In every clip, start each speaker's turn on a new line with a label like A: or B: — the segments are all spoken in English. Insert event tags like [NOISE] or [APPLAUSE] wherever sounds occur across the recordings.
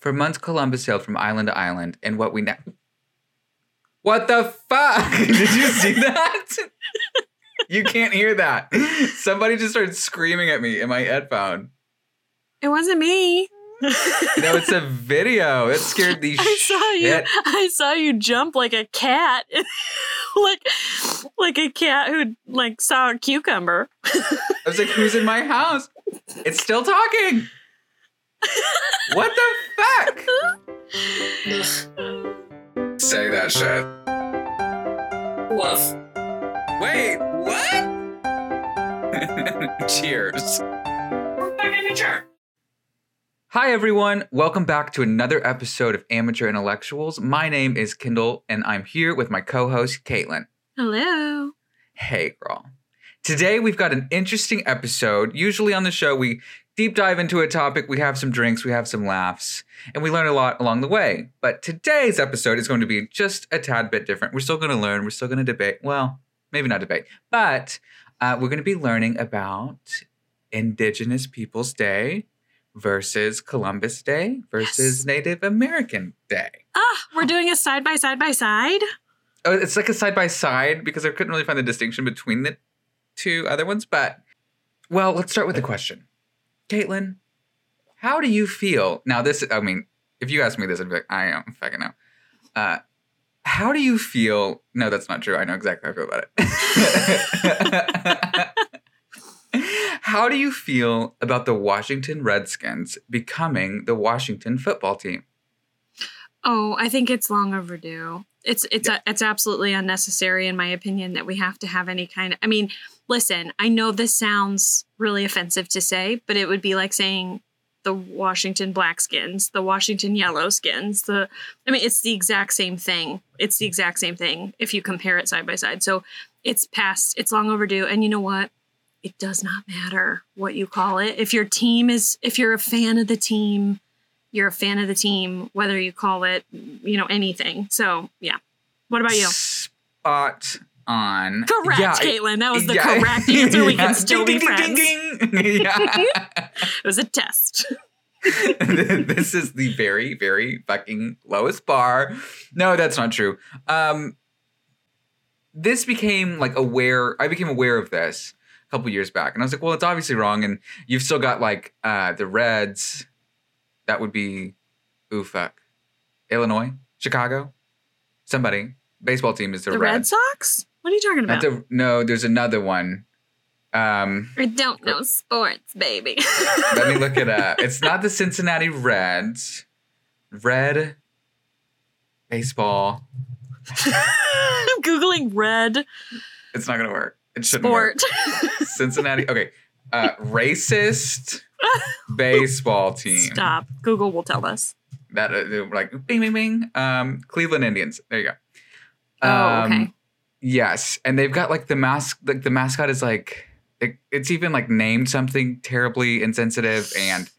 A: For months, Columbus sailed from island to island, and what we now. [LAUGHS] What the fuck? [LAUGHS] Did you see that? [LAUGHS] you can't hear that. Somebody just started screaming at me in my headphone.
B: It wasn't me.
A: No, it's a video. It scared the
B: I saw you. I saw you jump like a cat, like like a cat who like saw a cucumber.
A: I was like, who's in my house? It's still talking. What the fuck? [LAUGHS] Say that shit.
C: Woof.
A: Wait, what? [LAUGHS] Cheers.
C: Back in the chair.
A: Hi, everyone. Welcome back to another episode of Amateur Intellectuals. My name is Kendall, and I'm here with my co host, Caitlin.
B: Hello.
A: Hey, girl. Today, we've got an interesting episode. Usually on the show, we deep dive into a topic, we have some drinks, we have some laughs, and we learn a lot along the way. But today's episode is going to be just a tad bit different. We're still going to learn, we're still going to debate. Well, maybe not debate, but uh, we're going to be learning about Indigenous Peoples Day versus Columbus Day versus
B: Yes.
A: Native American Day.
B: Ah, we're doing a side by side by side.
A: Oh, it's like a side by side because I couldn't really find the distinction between the two other ones. But well, let's start with the question, Caitlin. How do you feel now? This, I mean, if you ask me this, I'd be like, I don't fucking know. Uh, how do you feel? No, that's not true. I know exactly how I feel about it. [LAUGHS] how do you feel about the Washington Redskins becoming the Washington football team?
B: Oh, I think it's long overdue. It's it's a, it's absolutely unnecessary in my opinion that we have to have any kind of I mean, listen, I know this sounds really offensive to say, but it would be like saying the Washington Blackskins, the Washington Yellowskins, the I mean, it's the exact same thing. It's the exact same thing if you compare it side by side. So it's past, it's long overdue. And you know what? It does not matter what you call it. If your team is if you're a fan of the team, you're a fan of the team, whether you call it, you know, anything. So yeah. What about you?
A: Spot on.
B: Correct,
A: Yeah,
B: Caitlin. That was the
A: yeah.
B: correct answer. We
A: Yeah.
B: can [LAUGHS] still
A: Ding,
B: be
A: ding,
B: friends.
A: ding, ding. [LAUGHS]
B: It was a test. [LAUGHS]
A: this is the very, very fucking lowest bar. No, that's not true. Um, this became like aware. I became aware of this a couple years back, and I was like, well, it's obviously wrong. And you've still got like uh, the Reds. That would be, ooh fuck, Illinois, Chicago, somebody. Baseball team is the,
B: The Red. Sox? What are you talking about?
A: the, no, there's another one. Um,
B: I don't know sports, baby. [LAUGHS]
A: let me look it up. [LAUGHS] It's not the Cincinnati Reds. Red baseball.
B: I'm [LAUGHS] googling red
A: It's not gonna work. It shouldn't
B: sport.
A: work. Cincinnati. Okay. Uh, racist baseball team.
B: Stop. Google will tell us.
A: That uh, like bing bing bing. Um, Cleveland Indians. There you go.
B: Oh, okay.
A: Yes, and they've got like the mask. Like the mascot is like it, it's even like named something terribly insensitive and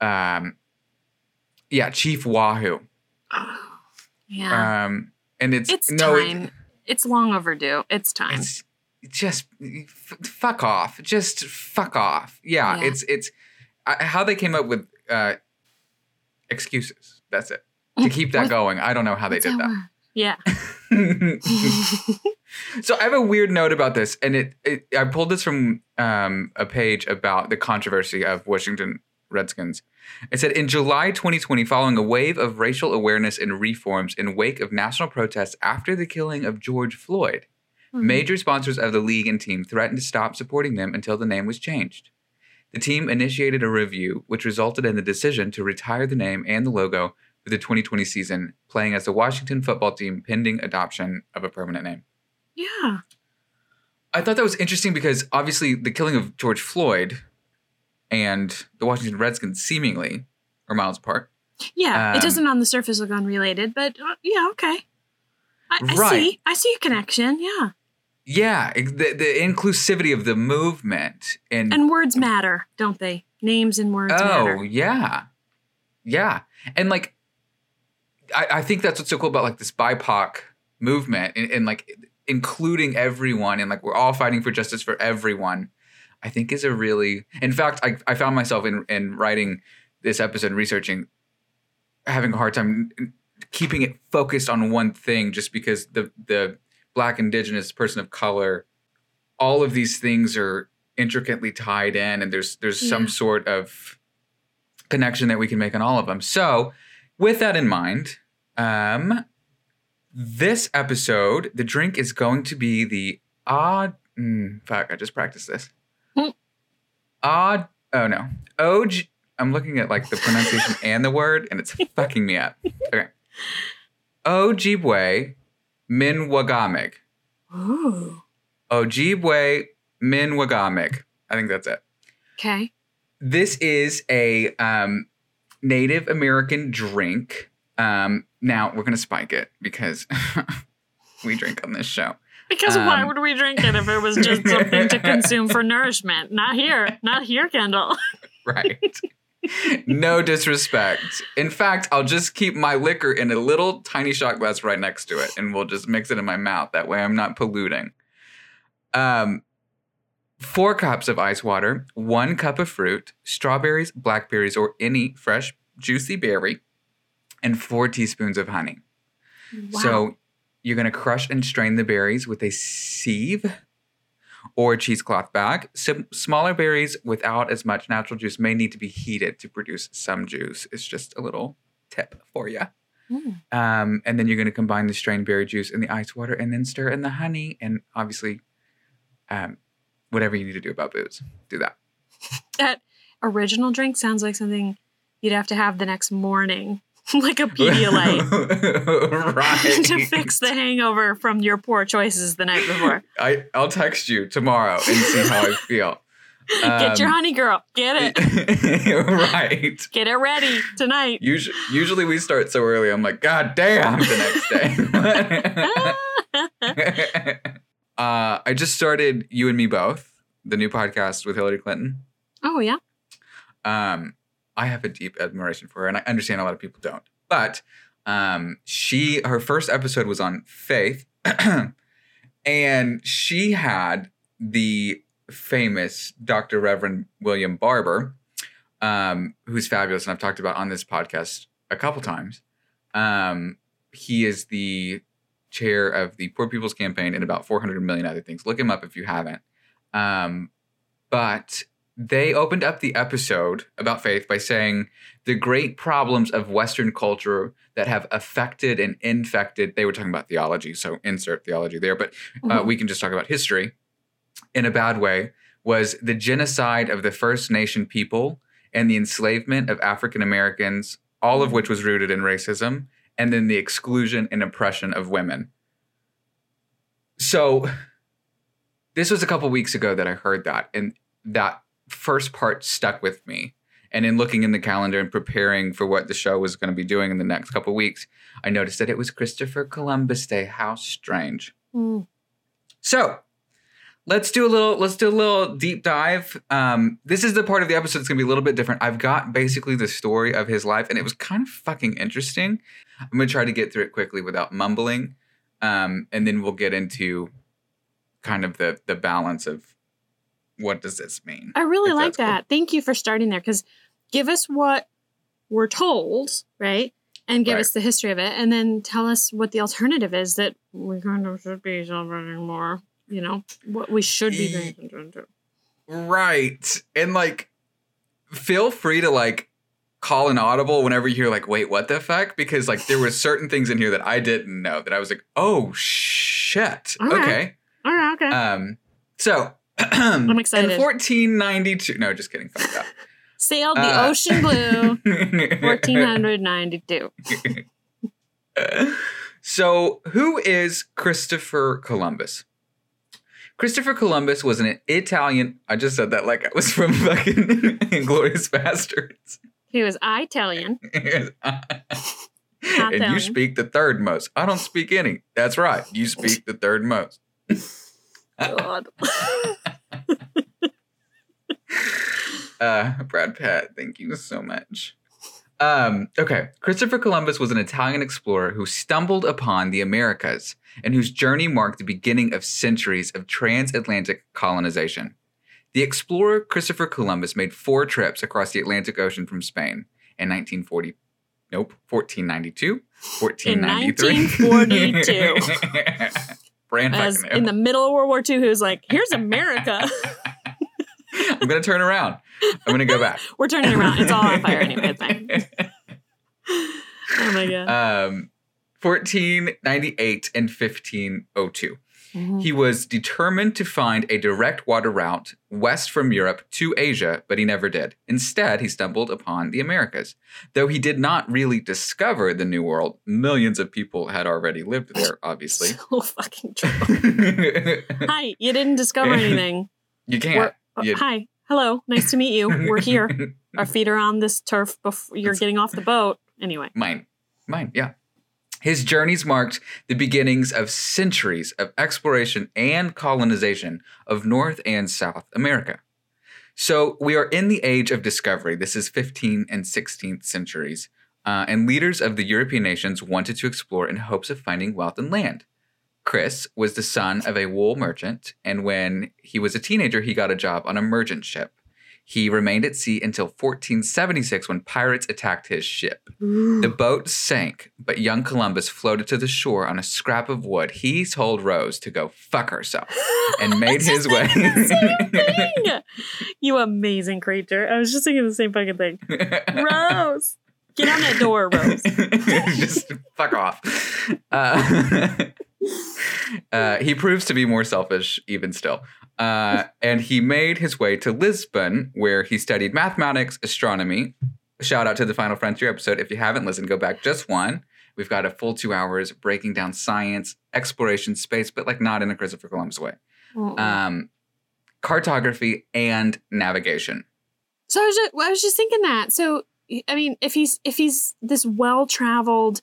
A: um, yeah, Chief Wahoo. [GASPS]
B: yeah.
A: Um, and it's
B: it's
A: no, it-
B: time. it's long overdue. It's time.
A: it's just f- fuck off. Just fuck off. Yeah,
B: Yeah.
A: it's it's I, how they came up with uh, excuses. That's it to [LAUGHS] keep that going. I don't know how they did that.
B: Word? Yeah. [LAUGHS]
A: so I have a weird note about this, and it, it I pulled this from um, a page about the controversy of Washington Redskins. It said in July 2020, following a wave of racial awareness and reforms in wake of national protests after the killing of George Floyd,
B: Mhm.
A: major sponsors of the league and team threatened to stop supporting them until the name was changed. The team initiated a review, which resulted in the decision to retire the name and the logo for the 2020 season, playing as the Washington football team pending adoption of a permanent name.
B: Yeah.
A: I thought that was interesting because obviously the killing of George Floyd and the Washington Redskins seemingly are miles apart.
B: Yeah.
A: Um,
B: it doesn't on the surface look unrelated, but uh, yeah, okay. I, I
A: Right.
B: see. I see a connection. Yeah.
A: Yeah, the, the inclusivity of the movement and,
B: And words matter, don't they? Names and words
A: oh
B: matter.
A: yeah, yeah, and like I, I think that's what's so cool about like this BIPOC movement and, and like including everyone and like we're all fighting for justice for everyone. I think is a really, in fact, I, I found myself in in writing this episode and researching having a hard time keeping it focused on one thing just because the the black indigenous person of color all of these things are intricately tied in and there's there's some sort of connection that we can make on all of them. So, with that in mind, um this episode, the drink is going to be the odd mm, fuck, I just practiced this.
B: Hmm.
A: Odd oh no. OG I'm looking at like the pronunciation [LAUGHS] and the word and it's fucking me up. Okay. Ojibwe Minwagamig.
B: Ooh.
A: Ojibwe Minwagamig. I think that's it.
B: Okay.
A: This is a um, Native American drink. Um, now we're gonna spike it because [LAUGHS] we drink on this show.
B: Because why
A: Um,
B: would we drink it if it was just something to [LAUGHS] consume for nourishment? Not here. Not here, Kendall. [LAUGHS]
A: Right. no disrespect. In fact, I'll just keep my liquor in a little tiny shot glass right next to it and we'll just mix it in my mouth. That way I'm not polluting. Um, four cups of ice water, one cup of fruit, strawberries, blackberries, or any fresh juicy berry, and four teaspoons of honey.
B: Wow.
A: So you're going to crush and strain the berries with a sieve or a cheesecloth bag. Sim- smaller berries without as much natural juice may need to be heated to produce some juice. It's just a little tip for you.
B: Mm.
A: Um, and then you're going to combine the strained berry juice and the ice water and then stir in the honey and obviously um, whatever you need to do about booze. Do that. [LAUGHS]
B: that original drink sounds like something you'd have to have the next morning, [LAUGHS] like a Pedialyte. [LAUGHS]
A: right.
B: to fix the hangover from your poor choices the night before.
A: I, I'll text you tomorrow and see how I feel.
B: Get your
A: Um,
B: honey girl. Get it.
A: right.
B: Get it ready tonight.
A: Usually, usually we start so early. I'm like, God damn, the next day. Uh, I just started You and Me Both, the new podcast with Hillary Clinton.
B: oh yeah.
A: Um, I have a deep admiration for her, and I understand a lot of people don't. But um, she, her first episode was on faith, [CLEARS THROAT] and she had the famous Dr. Reverend William Barber, um, who's fabulous, and I've talked about on this podcast a couple times. Um, he is the chair of the Poor People's Campaign and about 400 million other things. Look him up if you haven't. Um, but they opened up the episode about faith by saying the great problems of Western culture that have affected and infected. They were talking about theology, so insert theology there, but uh,
B: Mhm.
A: we can just talk about history in a bad way. Was the genocide of the First Nation people and the enslavement of African Americans, all of which was rooted in racism, and then the exclusion and oppression of women. So, this was a couple weeks ago that I heard that, and that first part stuck with me. And in looking in the calendar and preparing for what the show was going to be doing in the next couple weeks, I noticed that it was Christopher Columbus Day. How strange.
B: Mm.
A: So let's do a little let's do a little deep dive. Um, this is the part of the episode that's gonna be a little bit different. I've got basically the story of his life, and it was kind of fucking interesting. I'm gonna try to get through it quickly without mumbling, um, and then we'll get into kind of the the balance of what does this mean.
B: I really like
A: that's cool.
B: that. Thank you for starting there because give us what we're told, right? And give
A: Right.
B: us the history of it, and then tell us what the alternative is that we kind of should be celebrating more. You know, what we should be paying attention to.
A: Right. And like feel free to like call an audible whenever you hear like, wait, what the fuck? Because like there were certain [LAUGHS] things in here that I didn't know that I was like, oh shit.
B: All right.
A: Okay.
B: All right, okay.
A: Um so [CLEARS THROAT]
B: I'm excited.
A: In 1492. No, just kidding. Fuck [LAUGHS]
B: Sailed the
A: uh,
B: ocean blue, [LAUGHS] 1492.
A: so, who is Christopher Columbus? Christopher Columbus was an Italian. I just said that like I was from [LAUGHS] fucking Inglourious Basterds.
B: He was Italian. [LAUGHS]
A: and
B: Italian.
A: you speak the third most. I don't speak any. That's right. You speak the third most.
B: God. [LAUGHS]
A: Uh, Brad Pitt, thank you so much. Um, okay, Christopher Columbus was an Italian explorer who stumbled upon the Americas and whose journey marked the beginning of centuries of transatlantic colonization. The explorer Christopher Columbus made four trips across the Atlantic Ocean from Spain in 1940, Nope. 1492,
B: In 1942. [LAUGHS]
A: Brand
B: As in the middle of World War II, he was like, here's America. [LAUGHS]
A: I'm going to turn around. I'm going to go back. [LAUGHS]
B: We're turning around. It's all on fire anyway. It's fine. [LAUGHS] Oh my God.
A: um, 1498 and 1502.
B: Mhm.
A: He was determined to find a direct water route west from Europe to Asia, but he never did. Instead, he stumbled upon the Americas. Though he did not really discover the New World, millions of people had already lived there, [LAUGHS] obviously.
B: So fucking true. Hi, you didn't discover anything.
A: You can't.
B: We're-
A: You-
B: Hi, hello, nice to meet you. We're here. [LAUGHS] Our feet are on this turf before you're getting off the boat. Anyway,
A: Mine. Mine, yeah. His journeys marked the beginnings of centuries of exploration and colonization of North and South America. So we are in the age of discovery. This is 15th and 16th centuries. Uh, and leaders of the European nations wanted to explore in hopes of finding wealth and land. Chris was the son of a wool merchant, and when he was a teenager, he got a job on a merchant ship. He remained at sea until 1476 when pirates attacked his ship. The boat sank, but young Columbus floated to the shore on a scrap of wood. He told Rose to go fuck herself [LAUGHS] and made his way. [LAUGHS]
B: you amazing creature. I was just thinking the same fucking thing. Rose, get on that door, Rose. [LAUGHS]
A: Just fuck off. Uh, uh, he proves to be more selfish, even still. Uh, and he made his way to Lisbon, where he studied mathematics, astronomy. Shout out to the Final Frontier episode. If you haven't listened, go back just one. We've got a full two hours breaking down science, exploration, space, but like not in a Christopher Columbus way. Um, cartography and navigation.
B: So I was just, I was just thinking that. So I mean, if he's if he's this well traveled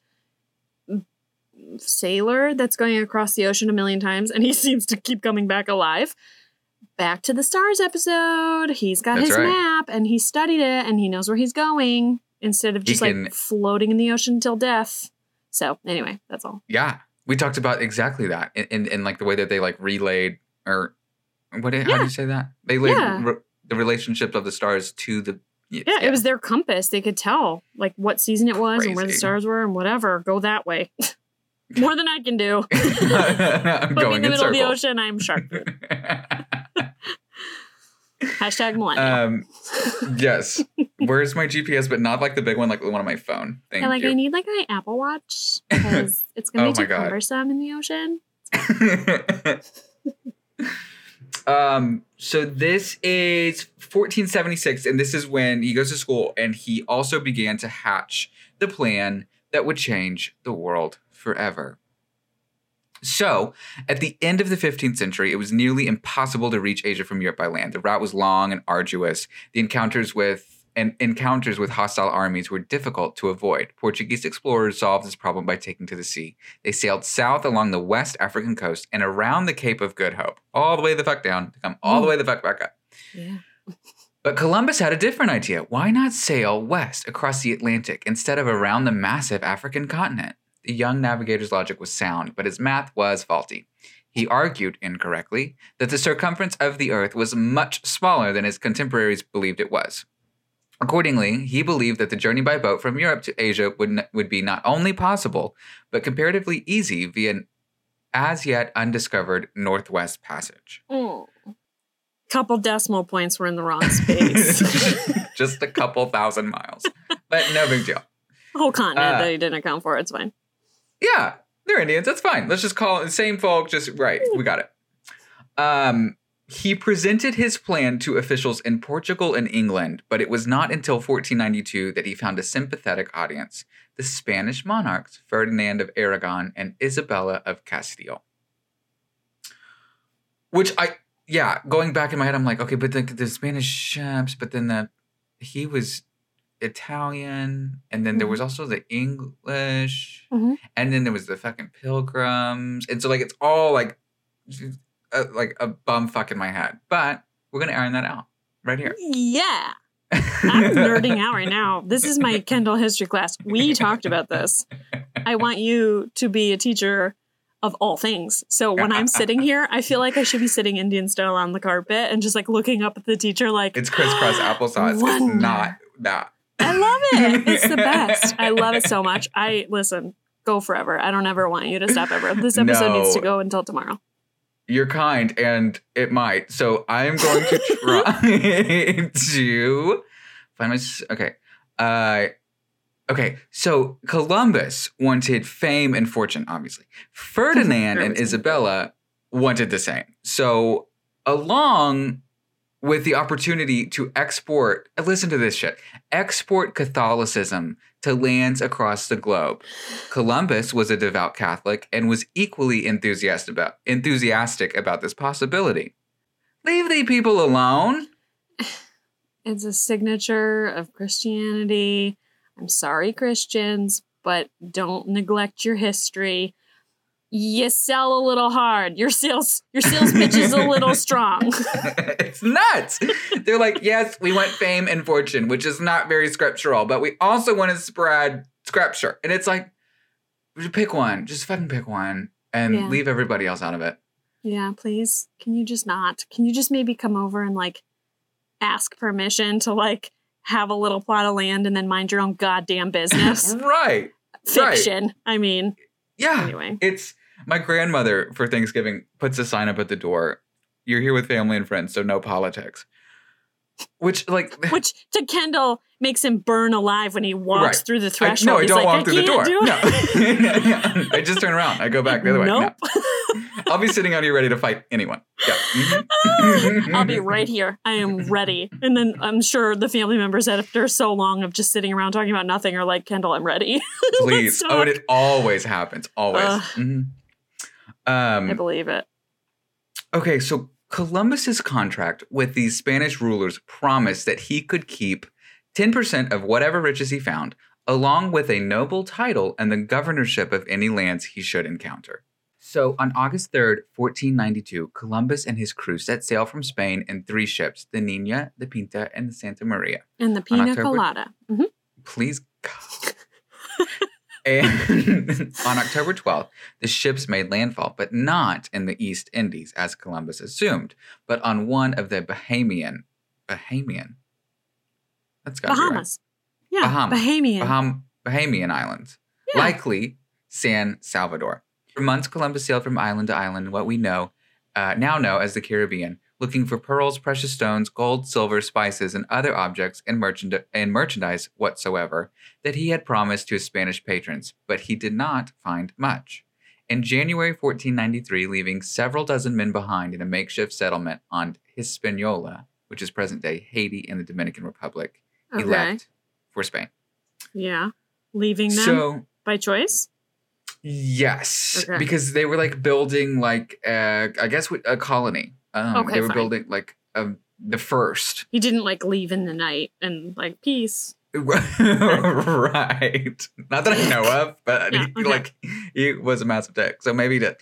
B: sailor that's going across the ocean a million times, and he [LAUGHS] seems to keep coming back alive. Back to the stars episode. He's got
A: That's
B: his
A: right.
B: map and he studied it and he knows where he's going instead of just
A: can-
B: like floating in the ocean till death. So anyway, that's all.
A: Yeah, we talked about exactly that in, in like the way that they like relayed or what? How do you say that? They laid
B: Yeah.
A: re- the relationships of the stars to the.
B: Yeah, it was their compass. They could tell like what season it was and where the stars were and whatever. Go that way. [LAUGHS] More than I can do. [LAUGHS]
A: I'm
B: Put me
A: going
B: in the
A: in
B: middle of the ocean. I'm shark food. [LAUGHS] Hashtag millennial.
A: um, yes. Where's my GPS? But not like the big one, like the one on my phone. Thank
B: yeah, like
A: you.
B: I need like my Apple Watch [LAUGHS] because it's gonna
A: Oh
B: be too
A: God.
B: cumbersome in the ocean.
A: um, so this is 1476, and this is when he goes to school, and he also began to hatch the plan that would change the world forever. So, at the end of the 15th century, it was nearly impossible to reach Asia from Europe by land. The route was long and arduous. The encounters with and encounters with hostile armies were difficult to avoid. Portuguese explorers solved this problem by taking to the sea. They sailed south along the West African coast and around the Cape of Good Hope, all the way the fuck down to come all the
B: Mm.
A: way the fuck back up.
B: Yeah. [LAUGHS]
A: But Columbus had a different idea. Why not sail west across the Atlantic instead of around the massive African continent? The young navigator's logic was sound, but his math was faulty. He argued incorrectly that the circumference of the Earth was much smaller than his contemporaries believed it was. Accordingly, he believed that the journey by boat from Europe to Asia would, n- would be not only possible, but comparatively easy via an as yet undiscovered Northwest Passage.
B: Mm. Couple decimal points were in the wrong space. [LAUGHS]
A: Just a couple thousand miles, but no big deal.
B: Whole continent
A: Uh,
B: that he didn't account for. It's fine.
A: Yeah, they're Indians. That's fine. Let's just call it the same folk. Just right. We got it. Um, he presented his plan to officials in Portugal and England, but it was not until 1492 that he found a sympathetic audience: the Spanish monarchs Ferdinand of Aragon and Isabella of Castile. Which I, yeah, going back in my head, I'm like, okay, but the, the Spanish ships, but then the he was Italian, and then there was also the English,
B: Mhm.
A: and then there was the fucking Pilgrims, and so like it's all like, uh, like a bum fuck in my head. But we're gonna iron that out right here.
B: Yeah. I'm nerding out right now. This is my [LAUGHS] Kendall history class. We talked about this. I want you to be a teacher of all things. So when I'm sitting here, I feel like I should be sitting Indian style on the carpet and just like looking up at the teacher like
A: It's crisscross applesauce.
B: Wonder.
A: It's [GASPS] not that.
B: I love it. It's the best. I love it so much. [LAUGHS] I listen, go forever. I don't ever want you to stop ever. This episode needs to go until tomorrow.
A: You're kind, and it might. So I'm going to [LAUGHS] try [LAUGHS] to find my. Okay. Uh, okay. So Columbus wanted fame and fortune, obviously. Ferdinand and Isabella wanted the same. So, along with the opportunity to export, listen to this shit, export Catholicism to lands across the globe. Columbus was a devout Catholic and was equally enthusiastic about, enthusiastic about this possibility. Leave the people alone. [LAUGHS]
B: It's a signature of Christianity. I'm sorry, Christians, but don't neglect your history. You sell a little hard. Your sales your sales pitch is a little [LAUGHS] strong.
A: it's nuts. They're like, yes, we want fame and fortune, which is not very scriptural, but we also want to spread scripture. And it's like, pick one, just fucking pick one and
B: Yeah.
A: leave everybody else out of it.
B: Yeah, please. Can you just not? Can you just maybe come over and like ask permission to like have a little plot of land and then mind your own goddamn business? [LAUGHS]
A: right.
B: Fiction. I mean,
A: Yeah.
B: anyway.
A: It's my grandmother for Thanksgiving puts a sign up at the door. You're here with family and friends, so no politics. Which, like, [LAUGHS]
B: Which to Kendall makes him burn alive when he walks
A: Right.
B: through the
A: I,
B: threshold.
A: no, I don't
B: like,
A: walk through the door.
B: do.
A: No, [LAUGHS] I just turn around. I go back the other way. No. [LAUGHS] I'll be sitting out here ready to fight anyone. Yeah. [LAUGHS]
B: I'll be right [LAUGHS] here. I am ready. And then I'm sure the family members that after so long of just sitting around talking about nothing are like, Kendall, I'm ready.
A: Please. Oh, and it always happens. Always.
B: Ugh.
A: Mhm.
B: I
A: Um,
B: believe it.
A: okay, so Columbus's contract with these Spanish rulers promised that he could keep 10% of whatever riches he found, along with a noble title and the governorship of any lands he should encounter. So on August 3rd, 1492, Columbus and his crew set sail from Spain in three ships the Nina, the Pinta, and the Santa Maria.
B: And the pina
A: October-
B: colada. Mhm.
A: Please [LAUGHS] and [LAUGHS] on October 12th, the ships made landfall, but not in the East Indies as Columbus assumed, but on one of the Bahamian, Bahamian, that's got be right.
B: Bahamas. Yeah.
A: Bahamas.
B: Bahamian.
A: Baham- Bahamian Islands,
B: Yeah.
A: likely San Salvador. For months, Columbus sailed from island to island, in what we know uh, now know as the Caribbean, looking for pearls, precious stones, gold, silver, spices, and other objects and, merchand- and merchandise whatsoever that he had promised to his Spanish patrons, but he did not find much. In January 1493, leaving several dozen men behind in a makeshift settlement on Hispaniola, which is present day Haiti and the Dominican Republic, he left for Spain.
B: Yeah. Leaving them
A: So,
B: by choice?
A: Yes,
B: Okay.
A: because they were like building like uh, I guess a colony. Um,
B: Okay,
A: they were
B: fine.
A: building like um, the first.
B: He didn't like leave in the night and like peace. [LAUGHS]
A: right. Not that I know [LAUGHS] of, but
B: Yeah,
A: he,
B: okay.
A: like he was a massive dick, so maybe he did.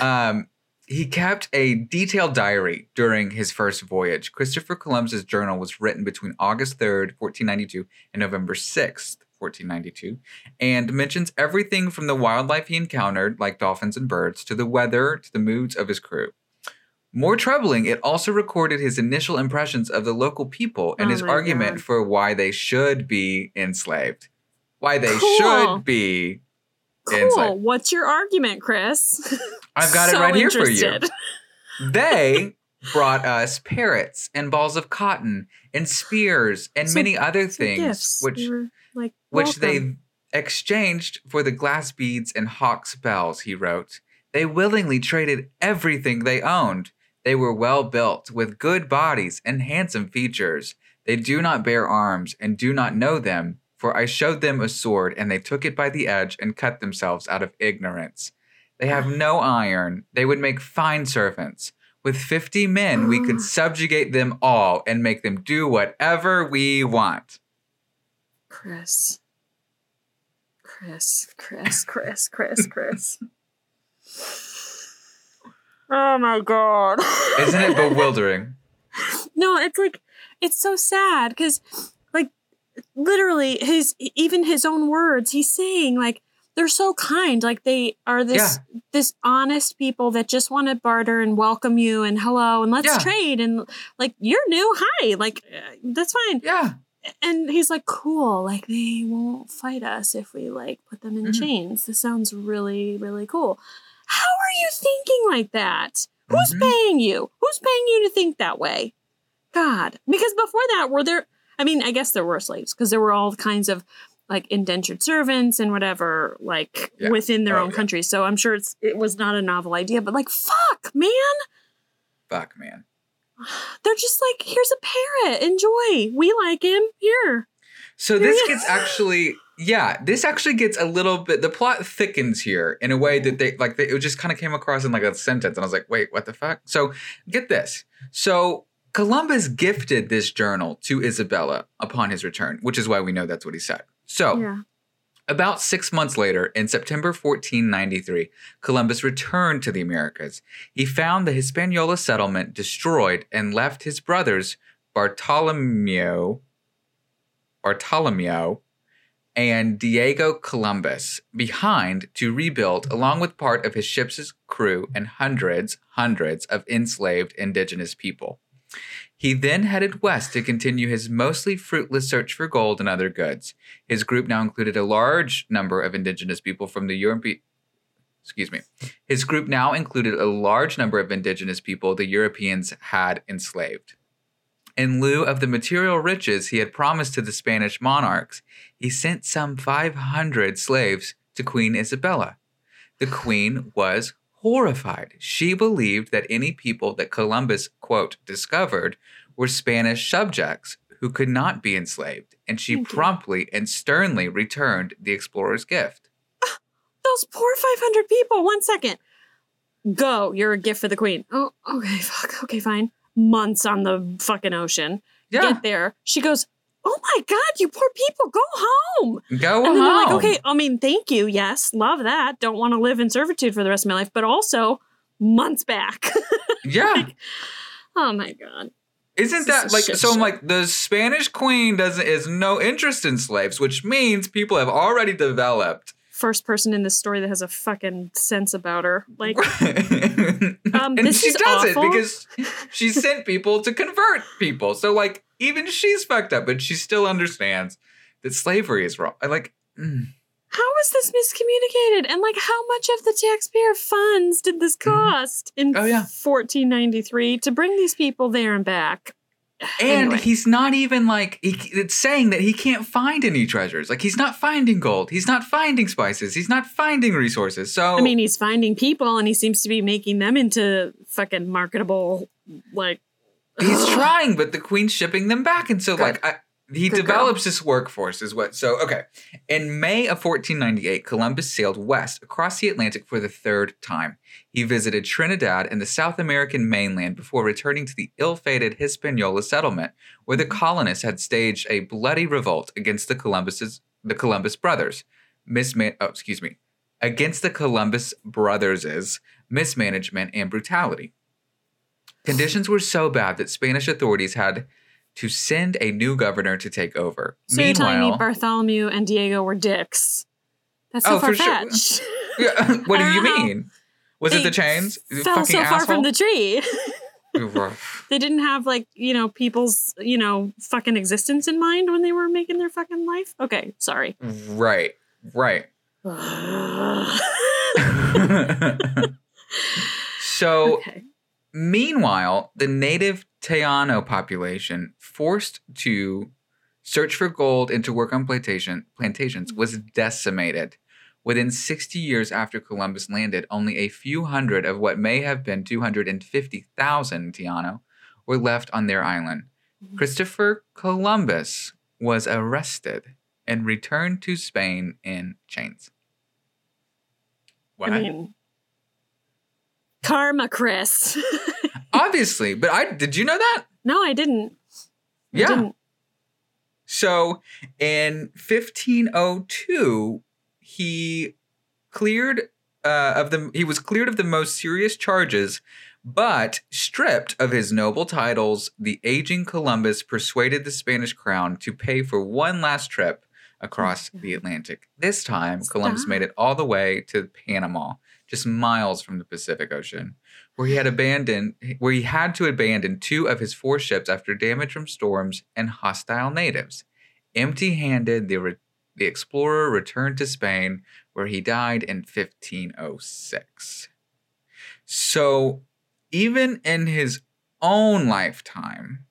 A: Um, he kept a detailed diary during his first voyage. Christopher Columbus's journal was written between August 3rd, 1492 and November 6th, 1492, and mentions everything from the wildlife he encountered, like dolphins and birds, to the weather, to the moods of his crew. More troubling, it also recorded his initial impressions of the local people and
B: Oh
A: his argument
B: God.
A: for why they should be enslaved. Why they
B: Cool.
A: should be
B: Cool.
A: enslaved.
B: What's your argument, Chris?
A: I've got it [LAUGHS]
B: So
A: right here for you. [LAUGHS] They brought us parrots and balls of cotton and spears and
B: So-
A: many other things,
B: gifts.
A: which
B: They were, like
A: which
B: welcome.
A: they exchanged for the glass beads and hawk's bells, he wrote. They willingly traded everything they owned. They were well built, with good bodies and handsome features. They do not bear arms and do not know them, for I showed them a sword, and they took it by the edge and cut themselves out of ignorance. They have ah. no iron. They would make fine servants. With fifty men, we could [GASPS] subjugate them all and make them do whatever we want.
B: Chris. Chris, Chris, Chris, Chris, Chris. oh my god.
A: Isn't it bewildering?
B: no, it's like it's so sad because like literally his even his own words, he's saying like they're so kind. Like they are this this honest people that just want to barter and welcome you and hello and let's
A: Yeah.
B: trade and like you're new, hi. Like uh, that's fine.
A: Yeah.
B: And he's like, cool. Like they won't fight us if we like put them in
A: Mhm.
B: chains. This sounds really, really cool. How are you thinking like that? Who's
A: Mhm.
B: paying you? Who's paying you to think that way? God, because before that, were there? I mean, I guess there were slaves because there were all kinds of like indentured servants and whatever, like
A: Yeah.
B: within their
A: Oh,
B: own
A: yeah.
B: country. So I'm sure it's it was not a novel idea, but like, fuck, man.
A: Fuck, man.
B: They're just like, here's a parrot. Enjoy. We like him. Here.
A: So this
B: Yeah.
A: gets actually, yeah, this actually gets a little bit. The plot thickens here in a way that they like. They, it just kind of came across in like a sentence, and I was like, wait, what the fuck? So get this. So Columbus gifted this journal to Isabella upon his return, which is why we know that's what he said. So
B: Yeah.
A: About six months later, in September 1493, Columbus returned to the Americas. He found the Hispaniola settlement destroyed and left his brothers Bartolomeo, Bartolomeo, and Diego Columbus behind to rebuild, along with part of his ship's crew and hundreds, hundreds of enslaved indigenous people. He then headed west to continue his mostly fruitless search for gold and other goods. His group now included a large number of indigenous people from the European. Excuse me. His group now included a large number of indigenous people the Europeans had enslaved. In lieu of the material riches he had promised to the Spanish monarchs, he sent some 500 slaves to Queen Isabella. The queen was horrified. She believed that any people that Columbus, quote, discovered were Spanish subjects who could not be enslaved, and she
B: Thank you.
A: promptly and sternly returned the explorer's gift.
B: Those poor 500 people. One second. Go. You're a gift for the queen. Oh, okay. Fuck. Okay, fine. Months on the fucking ocean.
A: Yeah,
B: Get there. She goes, Oh my God, you poor people. Go home.
A: go
B: and they're like,
A: home.
B: Okay, I mean, thank you. Yes, love that. Don't want to live in servitude for the rest of my life, but also months back. [LAUGHS]
A: Yeah.
B: oh my God.
A: Isn't that like so? I'm like the Spanish queen doesn't is no interest in slaves, which means people have already developed.
B: First person in this story that has a fucking sense about her. Like, [LAUGHS]
A: and
B: this
A: she
B: is
A: does
B: awful.
A: it because [LAUGHS] she sent people to convert people. So like even she's fucked up, but she still understands that slavery is wrong. I like. mm.
B: how was this miscommunicated? And like, how much of the taxpayer funds did this cost in
A: Oh, yeah.
B: 1493 to bring these people there and back?
A: And
B: Anyway.
A: he's not even like he, it's saying that he can't find any treasures. Like he's not finding gold. He's not finding spices. He's not finding resources. So
B: I mean, he's finding people and he seems to be making them into fucking marketable, like,
A: he's [GASPS] trying, but the queen's shipping them back, and so
B: Good.
A: like I, he
B: Good girl.
A: develops this workforce. Is what? So okay, in May of 1498, Columbus sailed west across the Atlantic for the third time. He visited Trinidad and the South American mainland before returning to the ill-fated Hispaniola settlement, where the colonists had staged a bloody revolt against the Columbus's the Columbus brothers. Misman- oh, excuse me, against the Columbus brothers' mismanagement and brutality. Conditions were so bad that Spanish authorities had to send a new governor to take over.
B: So you're telling me
A: Meanwhile,
B: Bartholomew and Diego were dicks? That's so
A: Oh,
B: far
A: sure.
B: fetched.
A: yeah, [LAUGHS] what do you
B: I don't know.
A: mean? Was it the chains?
B: Fell
A: fucking
B: so far
A: asshole?
B: from the tree. [LAUGHS] they didn't have like you know people's you know fucking existence in mind when they were making their fucking life. Okay, sorry.
A: right, right. [SIGHS] [LAUGHS] so
B: okay.
A: Meanwhile, the native Taino population, forced to search for gold and to work on plantation, plantations, mm. was decimated. Within 60 years after Columbus landed, only a few hundred of what may have been 250,000 Taino were left on their island. Mm-hmm. Christopher Columbus was arrested and returned to Spain in chains. What?
B: I mean, karma, Chris. [LAUGHS]
A: Obviously, but I did you know that?
B: no, I didn't. I
A: Yeah.
B: didn't.
A: So in 1502, he cleared uh, of the he was cleared of the most serious charges, but stripped of his noble titles. The aging Columbus persuaded the Spanish crown to pay for one last trip across the Atlantic. This time, Columbus
B: Stop.
A: made it all the way to Panama, just miles from the Pacific Ocean, where he had abandoned where he had to abandon two of his four ships after damage from storms and hostile natives. Empty handed, the, re- the explorer returned to Spain, where he died in 1506. So, even in his own lifetime,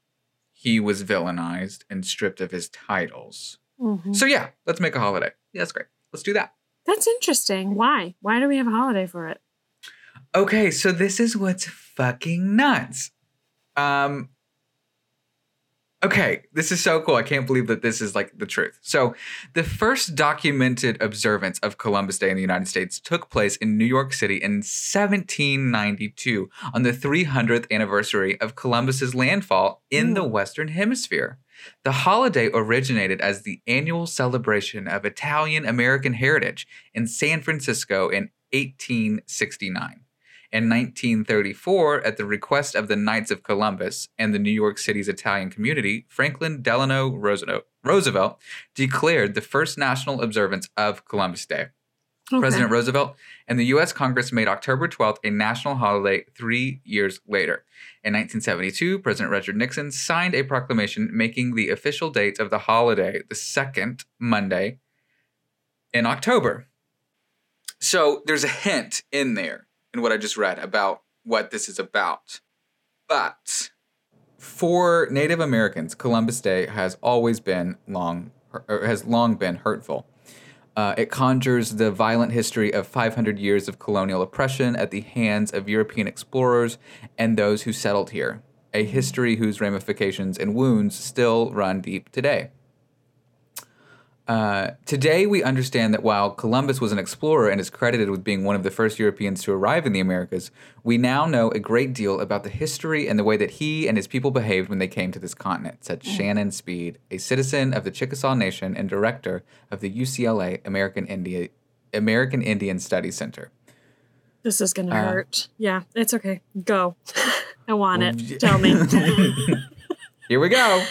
A: he was villainized and stripped of his titles.
B: Mhm.
A: So, yeah, let's make a holiday. Yeah, that's great. Let's do that.
B: That's interesting. Why? Why do we have a holiday for it?
A: Okay, so this is what's fucking nuts. Um Okay, this is so cool. I can't believe that this is like the truth. So, the first documented observance of Columbus Day in the United States took place in New York City in 1792 on the 300th anniversary of Columbus's landfall in the Western Hemisphere. The holiday originated as the annual celebration of Italian American heritage in San Francisco in 1869. In 1934, at the request of the Knights of Columbus and the New York City's Italian community, Franklin Delano Roosevelt, declared the first national observance of Columbus Day.
B: Okay.
A: President Roosevelt and the U.S. Congress made October 12th a national holiday three years later. In 1972, President Richard Nixon signed a proclamation making the official date of the holiday the second Monday in October. So there's a hint in there in what I just read about what this is about. But for Native Americans, Columbus Day has always been long has long been hurtful. Uh, it conjures the violent history of 500 years of colonial oppression at the hands of European explorers and those who settled here, a history whose ramifications and wounds still run deep today. Uh, today, we understand that while Columbus was an explorer and is credited with being one of the first Europeans to arrive in the Americas, we now know a great deal about the history and the way that he and his people behaved when they came to this continent, said Shannon Speed, a citizen of the Chickasaw Nation and director of the UCLA American India American Indian Studies Center.
B: This is gonna
A: Uh,
B: hurt. Yeah, it's okay. Go. [LAUGHS] I want it. [LAUGHS] Tell me. [LAUGHS]
A: Here we go.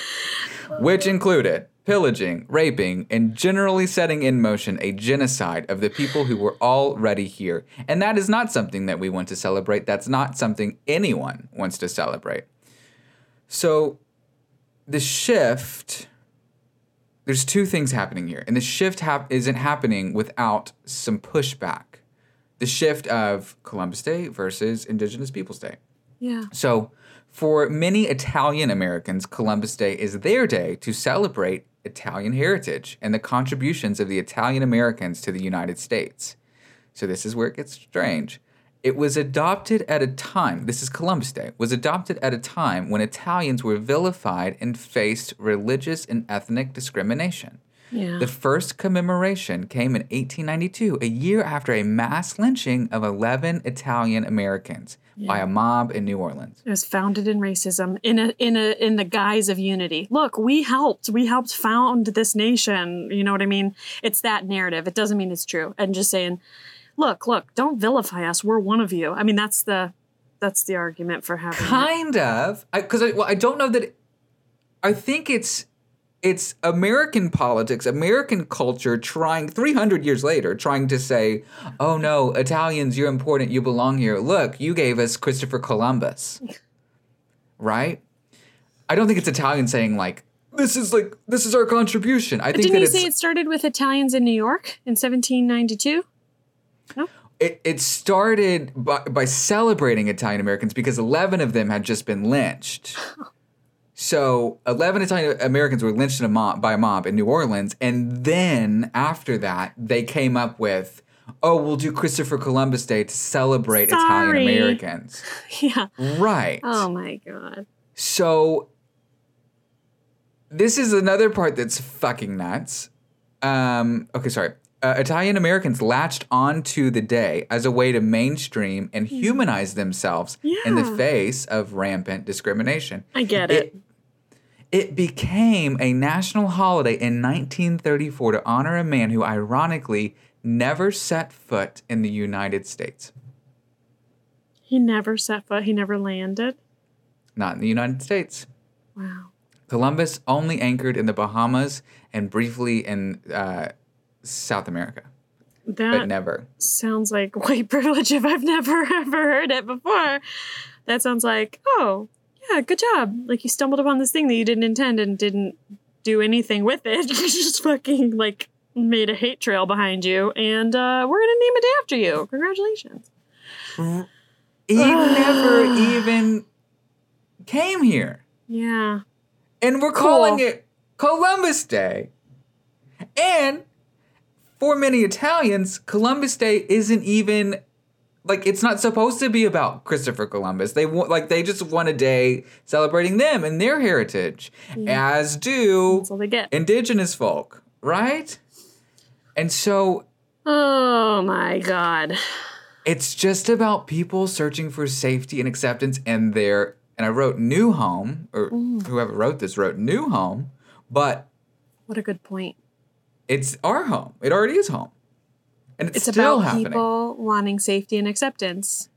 A: Which included pillaging, raping, and generally setting in motion a genocide of the people who were already here. And that is not something that we want to celebrate. That's not something anyone wants to celebrate. So the shift there's two things happening here. And the shift hap- isn't happening without some pushback. The shift of Columbus Day versus Indigenous Peoples Day.
B: yeah.
A: So, for many Italian Americans, Columbus Day is their day to celebrate Italian heritage and the contributions of the Italian Americans to the United States. So, this is where it gets strange. It was adopted at a time, this is Columbus Day, was adopted at a time when Italians were vilified and faced religious and ethnic discrimination.
B: Yeah.
A: The first commemoration came in 1892, a year after a mass lynching of 11 Italian Americans by a mob in New Orleans.
B: It was founded in racism in a in a in the guise of unity. Look, we helped. We helped found this nation. You know what I mean? It's that narrative. It doesn't mean it's true. And just saying, look, look, don't vilify us. We're one of you. I mean, that's the that's the argument for having it.
A: Kind of, because I, well, I don't know that. It, I think it's it's American politics, American culture trying 300 years later trying to say, "Oh no, Italians, you're important. You belong here. Look, you gave us Christopher Columbus." right? I don't think it's Italian saying like, "This is like this is our contribution." I think
B: Didn't
A: that
B: you say it started with Italians in New York in 1792?
A: it, it started by, by celebrating Italian Americans because 11 of them had just been lynched. [LAUGHS] So 11 Italian Americans were lynched in a mob, by a mob in New Orleans. And then after that, they came up with, oh, we'll do Christopher Columbus Day to celebrate Italian Americans. [LAUGHS]
B: Yeah.
A: Right.
B: Oh my god.
A: So this is another part that's fucking nuts. Um, okay, sorry. Uh, Italian Americans latched onto the day as a way to mainstream and humanize themselves in the
B: Hmm.
A: Face of rampant discrimination.
B: I get it.
A: It became a national holiday in 1934 to honor a man who, ironically, never set foot in the United States.
B: He never set foot. He never landed.
A: Not in the United States.
B: Wow.
A: Columbus only anchored in the Bahamas and briefly in uh, South America, but
B: That
A: never.
B: sounds like [LAUGHS] white privilege if I've never [LAUGHS] ever heard it before. That sounds like, oh, yeah, good job. Like you stumbled upon this thing that you didn't intend and didn't do anything with it. [LAUGHS] You just fucking like made a hate trail behind you, and uh, we're gonna name a day after you. Congratulations.
A: He never [SIGHS] even came here.
B: Yeah.
A: And we're
B: Cool.
A: calling it Columbus Day. And for many Italians, Columbus Day isn't even like it's not supposed to be about Christopher Columbus. They want like they just want a day celebrating them and their heritage, as do
B: That's all they get.
A: indigenous folk, right? And so
B: Oh my god.
A: it's just about people searching for safety and acceptance in their and I wrote new home or mm. whoever wrote this wrote new home, but
B: What a good point.
A: it's our home. It already is home. And it's,
B: It's
A: still
B: about
A: happening
B: people wanting safety and acceptance.